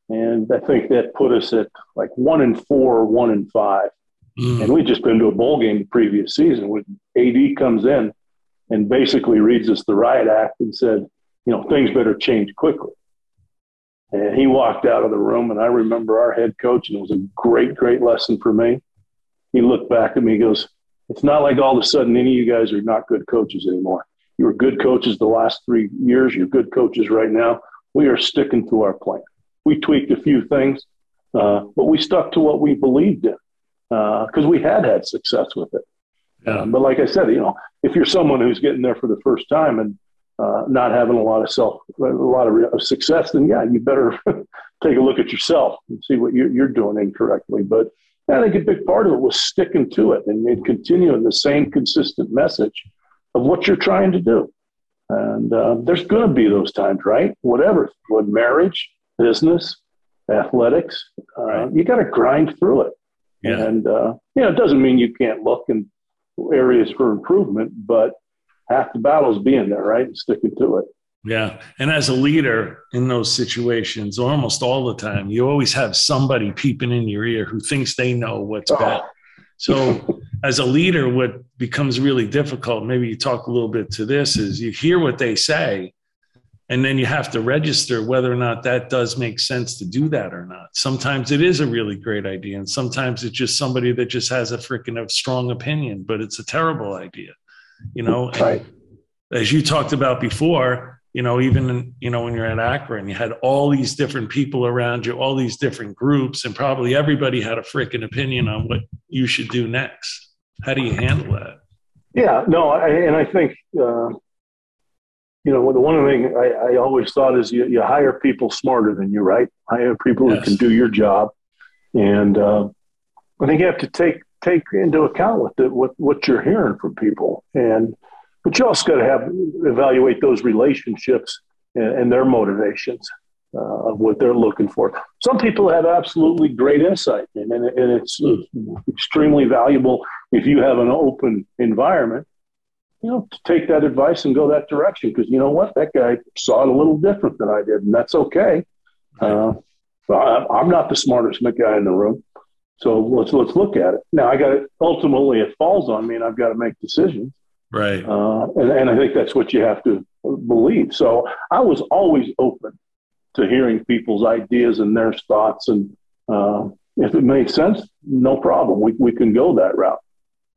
And I think that put us at like one and four, one and five. Mm. And we'd just been to a bowl game the previous season when AD comes in and basically reads us the riot act and said, you know, things better change quickly. And he walked out of the room, and I remember our head coach, and it was a great, great lesson for me. He looked back at me, he goes, It's not like all of a sudden any of you guys are not good coaches anymore. You were good coaches the last three years. You're good coaches right now. We are sticking to our plan. We tweaked a few things, uh, but we stuck to what we believed in because uh, we had had success with it. Yeah. Um, but like I said, you know, if you're someone who's getting there for the first time and uh, not having a lot of self, a lot of success, then yeah, you better *laughs* take a look at yourself and see what you're, you're doing incorrectly. But I think a big part of it was sticking to it and continuing the same consistent message of what you're trying to do. And uh, there's going to be those times, right? Whatever, with marriage, business, athletics, uh, right. you got to grind through it. Yeah. And, uh, you know, it doesn't mean you can't look in areas for improvement, but half the battle is being there, right? And sticking to it. Yeah. And as a leader in those situations, almost all the time, you always have somebody peeping in your ear who thinks they know what's oh. best. So, *laughs* as a leader, what becomes really difficult, maybe you talk a little bit to this, is you hear what they say, and then you have to register whether or not that does make sense to do that or not. Sometimes it is a really great idea, and sometimes it's just somebody that just has a freaking strong opinion, but it's a terrible idea, you know. Right. as you talked about before, you know, even you know when you're at Akron, you had all these different people around you, all these different groups, and probably everybody had a freaking opinion on what you should do next. How do you handle that? Yeah, no, I, and I think. Uh, you know, the one thing I, I always thought is you, you, hire people smarter than you, right? Hire people yes. who can do your job, and uh, I think you have to take take into account what the, what what you're hearing from people, and but you also got to have evaluate those relationships and, and their motivations uh, of what they're looking for. Some people have absolutely great insight, and, and it's extremely valuable if you have an open environment you know, to take that advice and go that direction. Because you know what, that guy saw it a little different than I did, and that's okay. Uh, I'm not the smartest guy in the room, so let's let's look at it. Now I got. Ultimately, it falls on me, and I've got to make decisions. Right. Uh, and, and I think that's what you have to believe. So I was always open to hearing people's ideas and their thoughts, and uh, if it made sense, no problem. We we can go that route.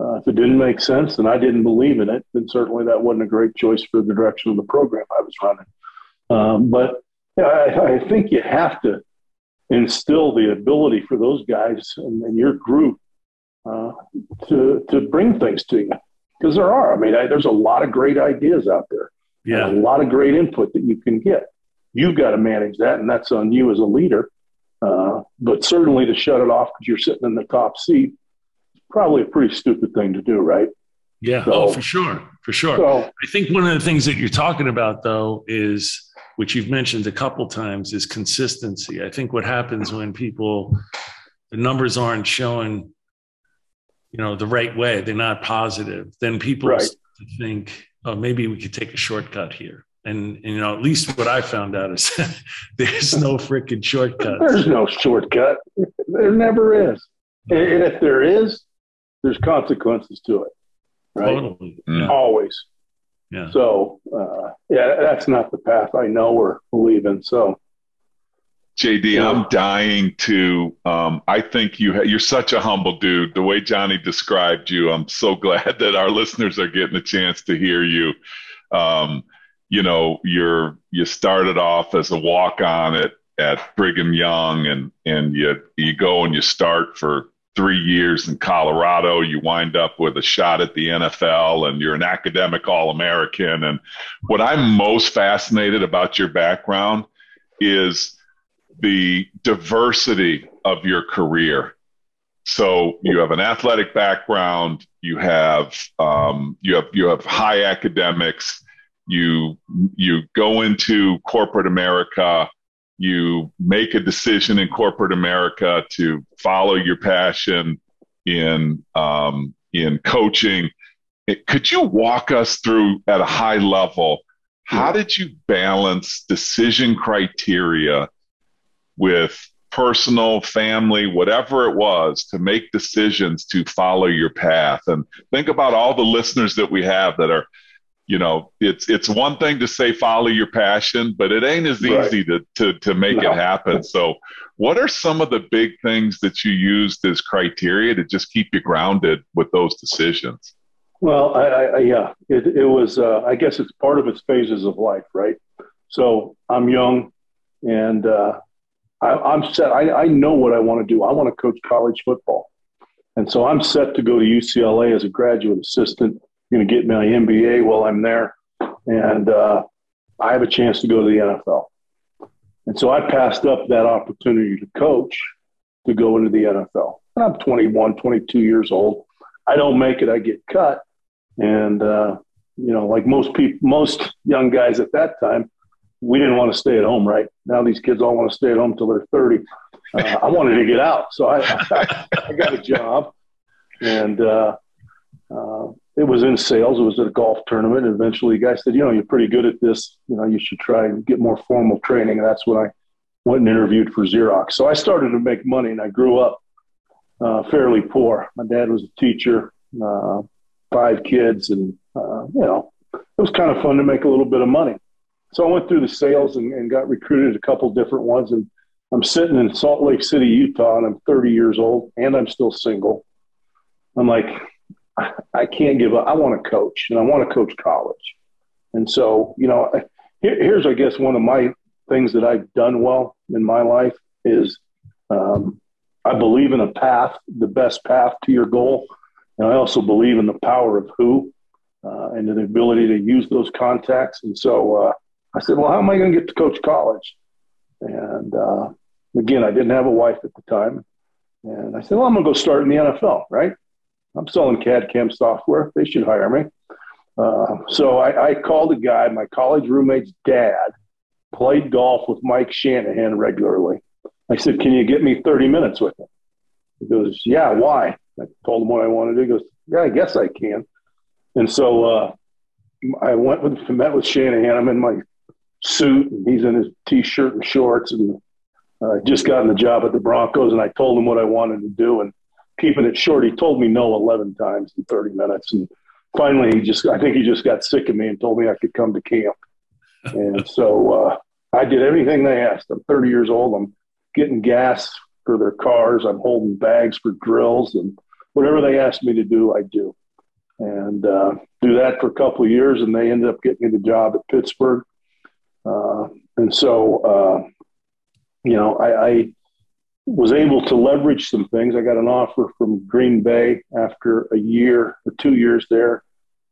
Uh, if it didn't make sense and I didn't believe in it, then certainly that wasn't a great choice for the direction of the program I was running. Um, but I, I, think you have to instill the ability for those guys and, and your group uh, to to bring things to you because there are. I mean, I, there's a lot of great ideas out there. Yeah, a lot of great input that you can get. You've got to manage that, and that's on you as a leader. Uh, but certainly to shut it off because you're sitting in the top seat probably a pretty stupid thing to do, right? Yeah. So, oh, for sure. For sure. So, I think one of the things that you're talking about, though, is which you've mentioned a couple times is consistency. I think what happens when people, the numbers aren't showing, you know, the right way, they're not positive, then people right. think, oh, maybe we could take a shortcut here. And, and, you know, at least what I found out is *laughs* there's no freaking shortcut. There's no shortcut. There never is. And if there is, there's consequences to it, right? Totally. Yeah. Always. Yeah. So, uh, yeah, that's not the path I know or believe in. So, JD, yeah. I'm dying to. Um, I think you ha- you're such a humble dude. The way Johnny described you, I'm so *laughs* glad that our listeners are getting a chance to hear you. Um, you know, you're you started off as a walk on at at Brigham Young, and and you you go and you start for three years in Colorado, you wind up with a shot at the NFL and you're an academic All American. And what I'm most fascinated about your background is the diversity of your career. So you have an athletic background, you have um, you have you have high academics, you you go into corporate America you make a decision in corporate America to follow your passion in um, in coaching. It, could you walk us through at a high level? How did you balance decision criteria with personal, family, whatever it was, to make decisions to follow your path? And think about all the listeners that we have that are you know, it's it's one thing to say follow your passion, but it ain't as right. easy to to to make no. it happen. So, what are some of the big things that you used as criteria to just keep you grounded with those decisions? Well, I, I yeah, it, it was. Uh, I guess it's part of its phases of life, right? So I'm young, and uh, I, am set. I, I know what I want to do. I want to coach college football, and so I'm set to go to UCLA as a graduate assistant going to get my MBA while I'm there, and uh, I have a chance to go to the NFL. And so I passed up that opportunity to coach to go into the NFL. And I'm 21, 22 years old. I don't make it, I get cut. And, uh, you know, like most people, most young guys at that time, we didn't want to stay at home, right? Now these kids all want to stay at home till they're 30. Uh, I wanted to get out. So I, I, *laughs* I got a job. And uh, it was in sales. It was at a golf tournament. And eventually, the guy said, "You know, you're pretty good at this. You know, you should try and get more formal training." And that's when I went and interviewed for Xerox. So I started to make money, and I grew up uh, fairly poor. My dad was a teacher, uh, five kids, and uh, you know, it was kind of fun to make a little bit of money. So I went through the sales and, and got recruited a couple different ones, and I'm sitting in Salt Lake City, Utah, and I'm 30 years old, and I'm still single. I'm like, I can't give up. I want to coach and I want to coach college. And so, you know, here, here's, I guess, one of my things that I've done well in my life is um, I believe in a path, the best path to your goal. And I also believe in the power of who uh, and the ability to use those contacts. And so uh, I said, well, how am I going to get to coach college? And uh, again, I didn't have a wife at the time. And I said, well, I'm going to go start in the NFL, right? I'm selling CAD CAM software. They should hire me. Uh, so I, I, called a guy, my college roommate's dad, played golf with Mike Shanahan regularly. I said, Can you get me 30 minutes with him? He goes, Yeah, why? I told him what I wanted to do. He goes, Yeah, I guess I can. And so uh, I went with, met with Shanahan. I'm in my suit, and he's in his t shirt and shorts, and uh, just gotten the job at the Broncos. And I told him what I wanted to do. And keeping it short, he told me no 11 times in 30 minutes. And finally, he just, I think he just got sick of me and told me I could come to camp. and *laughs* so uh, I did everything they asked. I'm 30 years old. I'm getting gas for their cars. I'm holding bags for drills and whatever they asked me to do, I do. And uh, do that for a couple of years, and they ended up getting me the job at Pittsburgh. Uh, and so, uh, you know, I, I was able to leverage some things. I got an offer from Green Bay after a year or two years there.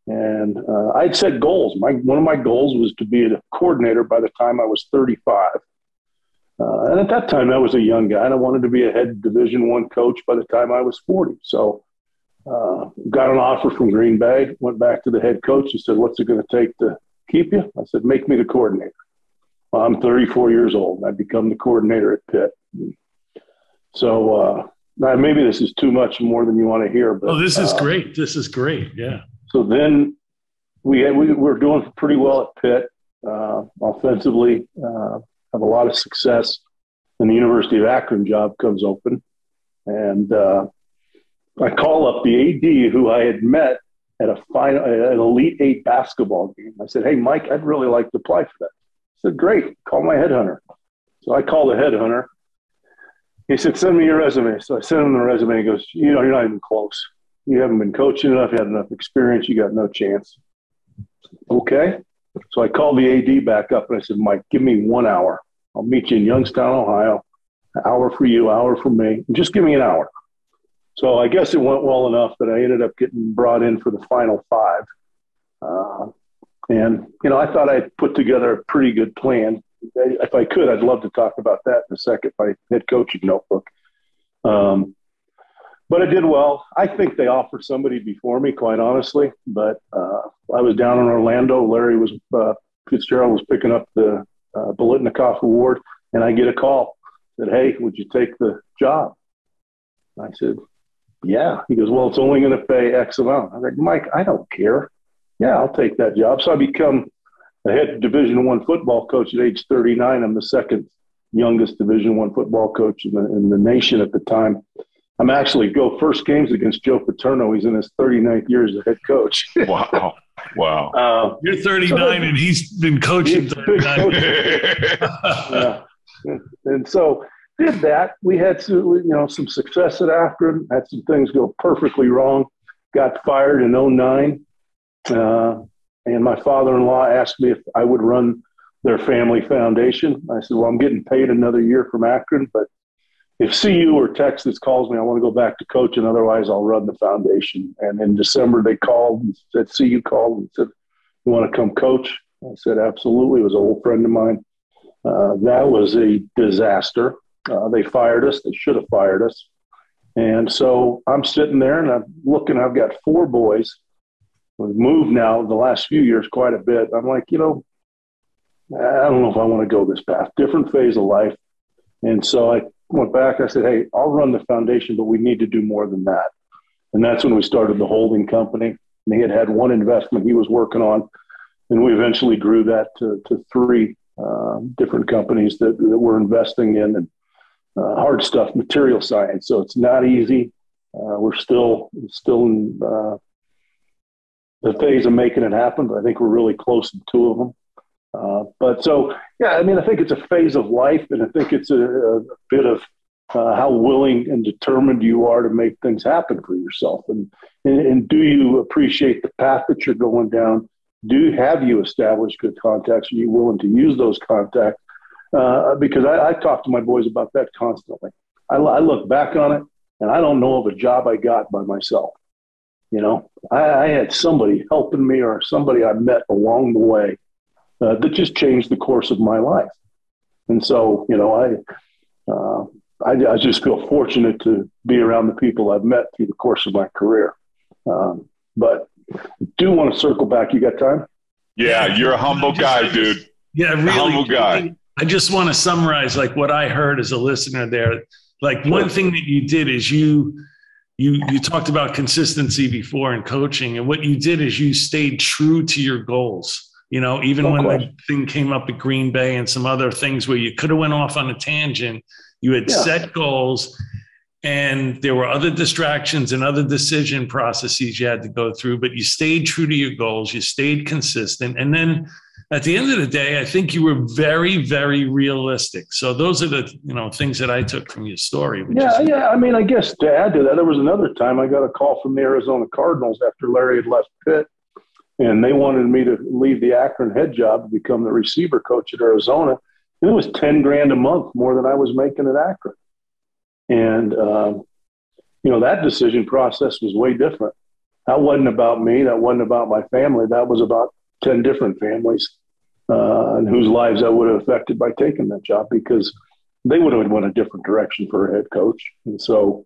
And uh, I'd set goals. My, one of my goals was to be a coordinator by the time I was 35. Uh, and at that time, I was a young guy, and I wanted to be a head Division One coach by the time I was 40. So, uh, got an offer from Green Bay. Went back to the head coach and said, "What's it going to take to keep you?" I said, "Make me the coordinator." Well, I'm 34 years old. I become the coordinator at Pitt. So uh, maybe this is too much more than you want to hear. But oh, this is uh, great. This is great. Yeah. So then we had, we were doing pretty well at Pitt uh, offensively. Uh, have a lot of success, and the University of Akron job comes open, and uh, I call up the AD who I had met at a final, an Elite Eight basketball game. I said, "Hey, Mike, I'd really like to apply for that." I said, "Great, call my headhunter." So I call the headhunter, he said, send me your resume. So I sent him the resume. He goes, you know, you're not even close. You haven't been coaching enough. You had enough experience. You got no chance. Okay. So I called the AD back up and I said, Mike, give me one hour. I'll meet you in Youngstown, Ohio. An hour for you, hour for me. Just give me an hour. So I guess it went well enough that I ended up getting brought in for the final five. Uh, and, you know, I thought I'd put together a pretty good plan if I could, I'd love to talk about that in a second. My head coaching notebook. Um, but I did well. I think they offered somebody before me, quite honestly. But uh, I was down in Orlando. Larry was uh, Fitzgerald was picking up the uh, Biletnikoff Award, and I get a call that, "Hey, would you take the job?" I said, "Yeah." He goes, "Well, it's only going to pay X amount." I'm like, "Mike, I don't care. Yeah, I'll take that job." So I become a head Division One football coach at age 39. I'm the second youngest Division One football coach in the, in the nation at the time. I'm actually go first games against Joe Paterno. He's in his 39th year as a head coach. *laughs* wow. Wow. Uh, You're 39 so and he's been coaching 39. *laughs* yeah. And so did that. We had some, you know, some success at Akron, had some things go perfectly wrong, got fired in 09. Uh, and my father-in-law asked me if I would run their family foundation. I said, well, I'm getting paid another year from Akron, but if CU or Texas calls me, I want to go back to coaching. Otherwise, I'll run the foundation. And in December, they called and said, CU called and said, you want to come coach? I said, absolutely. It was an old friend of mine. Uh, that was a disaster. Uh, they fired us. They should have fired us. And so I'm sitting there and I'm looking. I've got four boys. We've moved now the last few years quite a bit. I'm like, you know, I don't know if I want to go this path. Different phase of life. And so I went back. I said, hey, I'll run the foundation, but we need to do more than that. And that's when we started the holding company. And he had had one investment he was working on. And we eventually grew that to, to three uh, different companies that, that we're investing in and uh, hard stuff, material science. So it's not easy. Uh, we're still still in uh, the phase of making it happen, but I think we're really close to two of them. Uh, but so, yeah, I mean, I think it's a phase of life, and I think it's a, a bit of uh, how willing and determined you are to make things happen for yourself. And, and, and do you appreciate the path that you're going down? Do have you established good contacts? Are you willing to use those contacts? Uh, because I, I, talk to my boys about that constantly. I, I, look back on it, and I don't know of a job I got by myself. You know, I, I had somebody helping me or somebody I met along the way uh, that just changed the course of my life. And so, you know, I, uh, I, I, just feel fortunate to be around the people I've met through the course of my career. Um, but do want to circle back. You got time? Yeah, you're a humble guy, dude. Yeah, really. humble guy. I just want to summarize like what I heard as a listener there. Like one thing that you did is you you you talked about consistency before in coaching, and what you did is you stayed true to your goals you know, even oh, when the thing came up at Green Bay and some other things where you could have went off on a tangent, you had yeah. set goals and there were other distractions and other decision processes you had to go through, but you stayed true to your goals, you stayed consistent. And then at the end of the day, I think you were very, very realistic. So those are the you know things that I took from your story. Yeah, is- yeah. I mean, I guess to add to that, there was another time I got a call from the Arizona Cardinals after Larry had left Pitt and they wanted me to leave the Akron head job to become the receiver coach at Arizona. And it was 10 grand a month more than I was making at Akron. And, um, you know, that decision process was way different. That wasn't about me. That wasn't about my family. That was about 10 different families uh, and whose lives I would have affected by taking that job because they would have went a different direction for a head coach. And so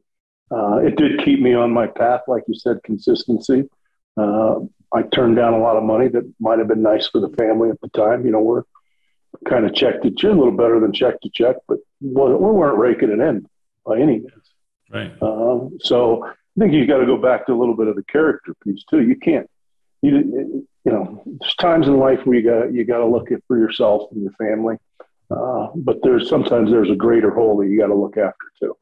uh, it did keep me on my path, like you said, consistency. Uh, I turned down a lot of money that might have been nice for the family at the time. You know, we're kind of check to check, a little better than check to check, but we weren't raking it in by any means. Right. Um, so I think you've got to go back to a little bit of the character piece too. You can't, you you know, there's times in life where you got you got to look at for yourself and your family, uh, but there's sometimes there's a greater whole that you got to look after too.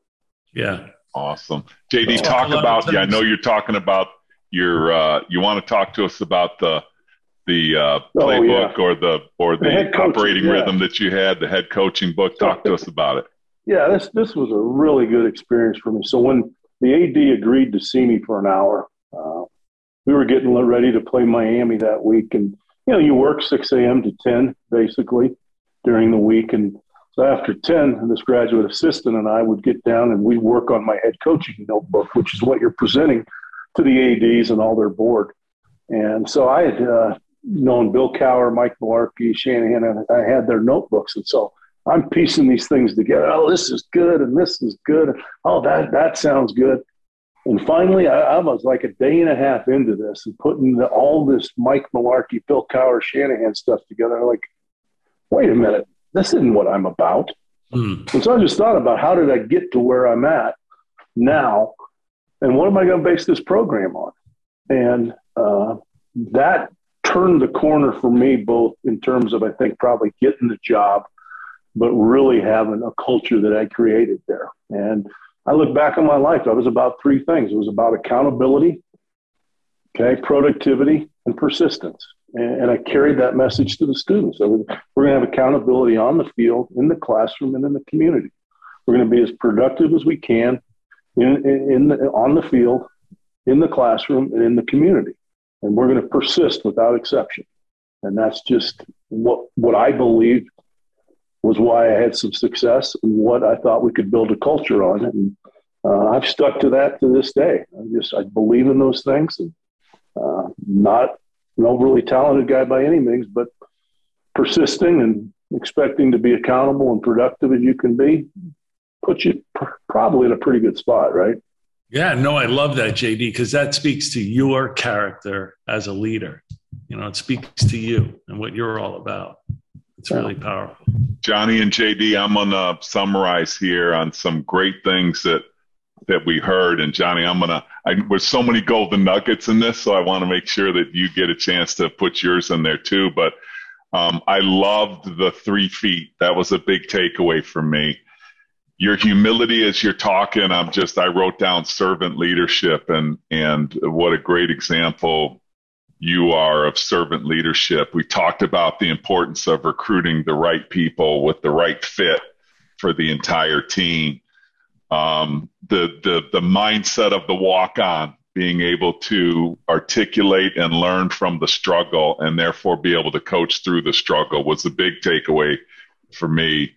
Yeah. Awesome. JD, talk about. Yeah, I know you're talking about you're uh, you want to talk to us about the the uh, playbook oh, yeah. or the or the, the operating yeah. rhythm that you had, the head coaching book. Talk to us about it. Yeah, this this was a really good experience for me. So when the AD agreed to see me for an hour, uh, we were getting ready to play Miami that week, and you know you work six a.m. to ten basically during the week, and so after ten, this graduate assistant and I would get down and we work on my head coaching notebook, which is what you're presenting to the ads and all their board. And so I had uh, known Bill Cowher, Mike Mularkey, Shanahan, and I had their notebooks. And so I'm piecing these things together. Oh, this is good, and this is good. Oh, that that sounds good. And finally, I, I was like a day and a half into this and putting the, all this Mike Mularkey, Bill Cowher, Shanahan stuff together. I'm like, wait a minute, this isn't what I'm about. Mm. And so I just thought about how did I get to where I'm at now and what am I going to base this program on? And uh, that turned the corner for me, both in terms of, I think, probably getting the job, but really having a culture that I created there. And I look back on my life, I was about three things it was about accountability, okay, productivity, and persistence. And, and I carried that message to the students. So we're going to have accountability on the field, in the classroom, and in the community. We're going to be as productive as we can in, in, in the, on the field, in the classroom, and in the community. And we're going to persist without exception. And that's just what, what I believe was why I had some success and what I thought we could build a culture on. And uh, I've stuck to that to this day. I just I believe in those things. And, uh, not an overly talented guy by any means, but persisting and expecting to be accountable and productive as you can be puts you pr- probably in a pretty good spot, right? Yeah, no, I love that, JD, because that speaks to your character as a leader. You know, it speaks to you and what you're all about. It's really powerful. Johnny and JD, I'm going to summarize here on some great things that that we heard. And Johnny, I'm gonna. I, there's so many golden nuggets in this, so I want to make sure that you get a chance to put yours in there too. But um, I loved the three feet. That was a big takeaway for me. Your humility as you're talking, I'm just. I wrote down servant leadership, and and what a great example you are of servant leadership. We talked about the importance of recruiting the right people with the right fit for the entire team. Um, the, the, the mindset of the walk on, being able to articulate and learn from the struggle and therefore be able to coach through the struggle was the big takeaway for me.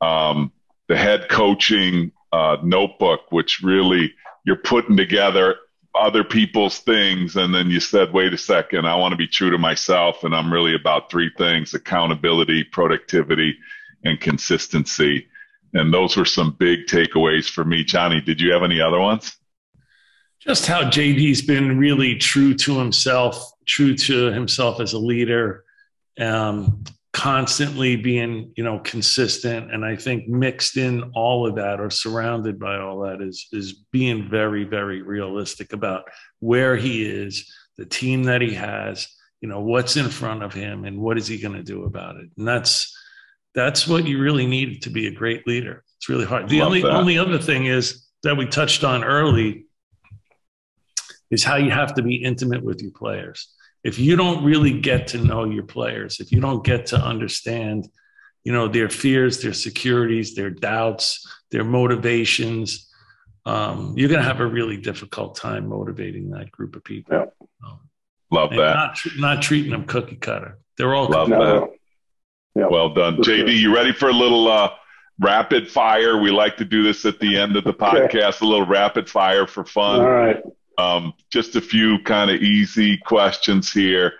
Um, the head coaching uh, notebook, which really you're putting together other people's things and then you said wait a second i want to be true to myself and i'm really about three things accountability productivity and consistency. And those were some big takeaways for me. Johnny did you have any other ones? Just how jd's been really true to himself true to himself as a leader. Um, constantly being you know consistent. And i think mixed in all of that or surrounded by all that is is being very very realistic about where he is the team that he has you know what's in front of him and what is he going to do about it. And that's that's what you really need to be a great leader. It's really hard. The only that. only other thing is that we touched on early is how you have to be intimate with your players if you don't really get to know your players, if you don't get to understand, you know, their fears, their securities, their doubts, their motivations, um, you're going to have a really difficult time motivating that group of people. Yeah. Um, Love that. Not, not, treating them cookie cutter. They're all Love that. Yeah. Well done. JD, you ready for a little uh, rapid fire? We like to do this at the end of the podcast, okay. a little rapid fire for fun. All right. Um, just a few kind of easy questions here.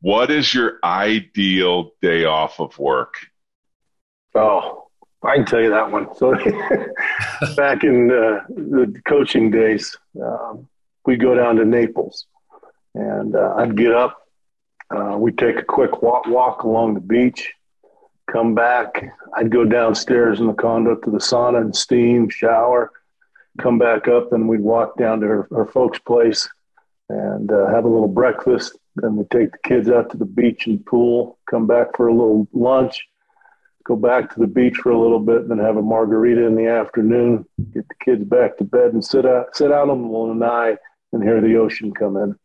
What is your ideal day off of work? Oh, I can tell you that one. So, *laughs* back in uh, the coaching days, um, we'd go down to Naples, and uh, I'd get up. Uh, we'd take a quick walk, walk along the beach, come back. I'd go downstairs in the condo to the sauna and steam, shower, come back up and we'd walk down to her, her folks' place and uh, have a little breakfast. Then we take the kids out to the beach and pool, come back for a little lunch, go back to the beach for a little bit, then have a margarita in the afternoon, get the kids back to bed and sit out, sit out on the lanai and hear the ocean come in.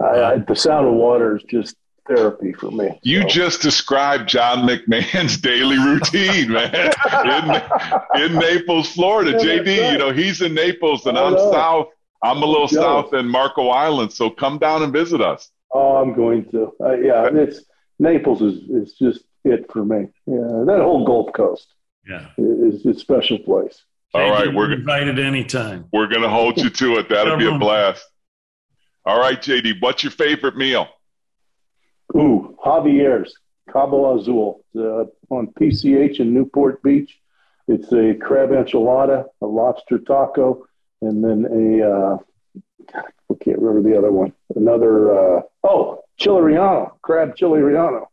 I, I, the sound of water is just therapy for me. You so. just described John McMahon's *laughs* daily routine, man, in, in Naples, Florida. JD, you know, he's in Naples and I'm south. I'm a little south in Marco Island, so come down and visit us. Oh, I'm going to. Uh, yeah, it's Naples is is just it for me. Yeah, that whole Gulf Coast. Yeah, is a special place. All right, we're invited anytime. We're going to hold you to it. That'll be a blast. All right, JD, what's your favorite meal? Ooh, Javier's Cabo Azul uh, on PCH in Newport Beach. It's a crab enchilada, a lobster taco, and then a uh, I can't remember the other one. Another uh, oh, chile relleno, crab chile relleno.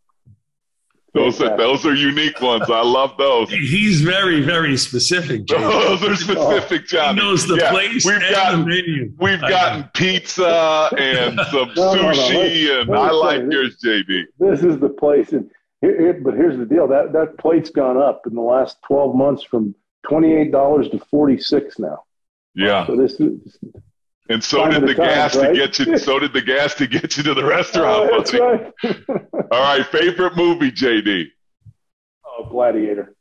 Those are those are unique ones. I love those. He's very very specific. *laughs* Those are specific, John. He knows the yeah, place we've gotten, the menu. We've gotten pizza and *laughs* some no, sushi, no, no. and I like this, yours, JD. This is the place, and here, here, but here's the deal: that that plate's gone up in the last twelve months from twenty eight dollars to forty six now. Yeah. So this is And so did the, gas right? to get you. *laughs* So did the gas to get you to the restaurant. Oh, that's right. *laughs* All right, favorite movie, JD. Oh, Gladiator.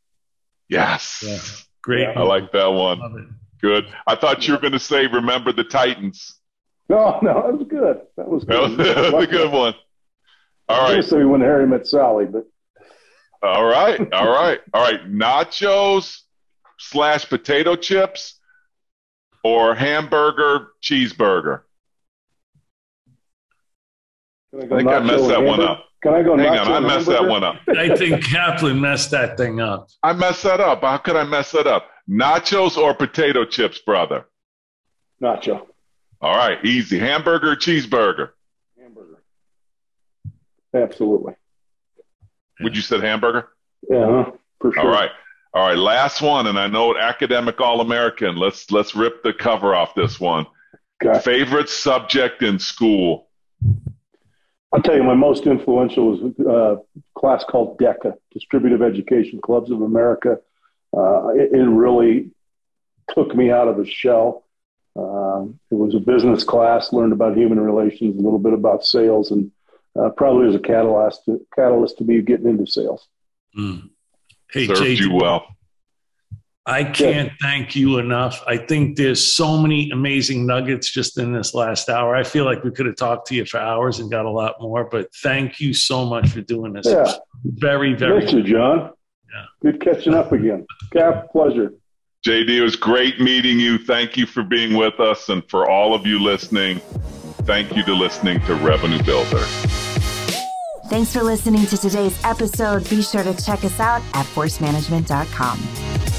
Yes. Yeah. Great. I like that one. Good. I thought you were going to say, "Remember the Titans." No, no, that was good. That was good. *laughs* That was a good one. All right. You say when Harry met Sally, but. All right, all right, all right. Nachos slash potato chips or hamburger cheeseburger. I, I think I messed that one up. Can I go? Hang on, I messed that one up. I think Kaplan messed that thing up. I messed that up. How could I mess that up? Nachos or potato chips, brother? Nacho. All right, easy. Hamburger or cheeseburger? Hamburger. Absolutely. Would you said hamburger? Yeah, for sure. All right. All right, last one, and I know academic All American. Let's let's rip the cover off this one. Okay. Favorite subject in school? I'll tell you, my most influential was a class called DECA, Distributive Education Clubs of America. Uh, it, it, really took me out of the shell. Um, it was a business class, learned about human relations, a little bit about sales, and uh, probably was a catalyst to, catalyst to me getting into sales. Mm. Hey, Served JD, you well. I can't thank you enough. I think there's so many amazing nuggets just in this last hour. I feel like we could have talked to you for hours and got a lot more, but thank you so much for doing this. Yeah. Very, very. Thank you, John. Yeah. Good catching up again. Cap, pleasure. JD, it was great meeting you. Thank you for being with us. And for all of you listening, thank you to listening to Revenue Builder. Thanks for listening to today's episode. Be sure to check us out at forcemanagement.com.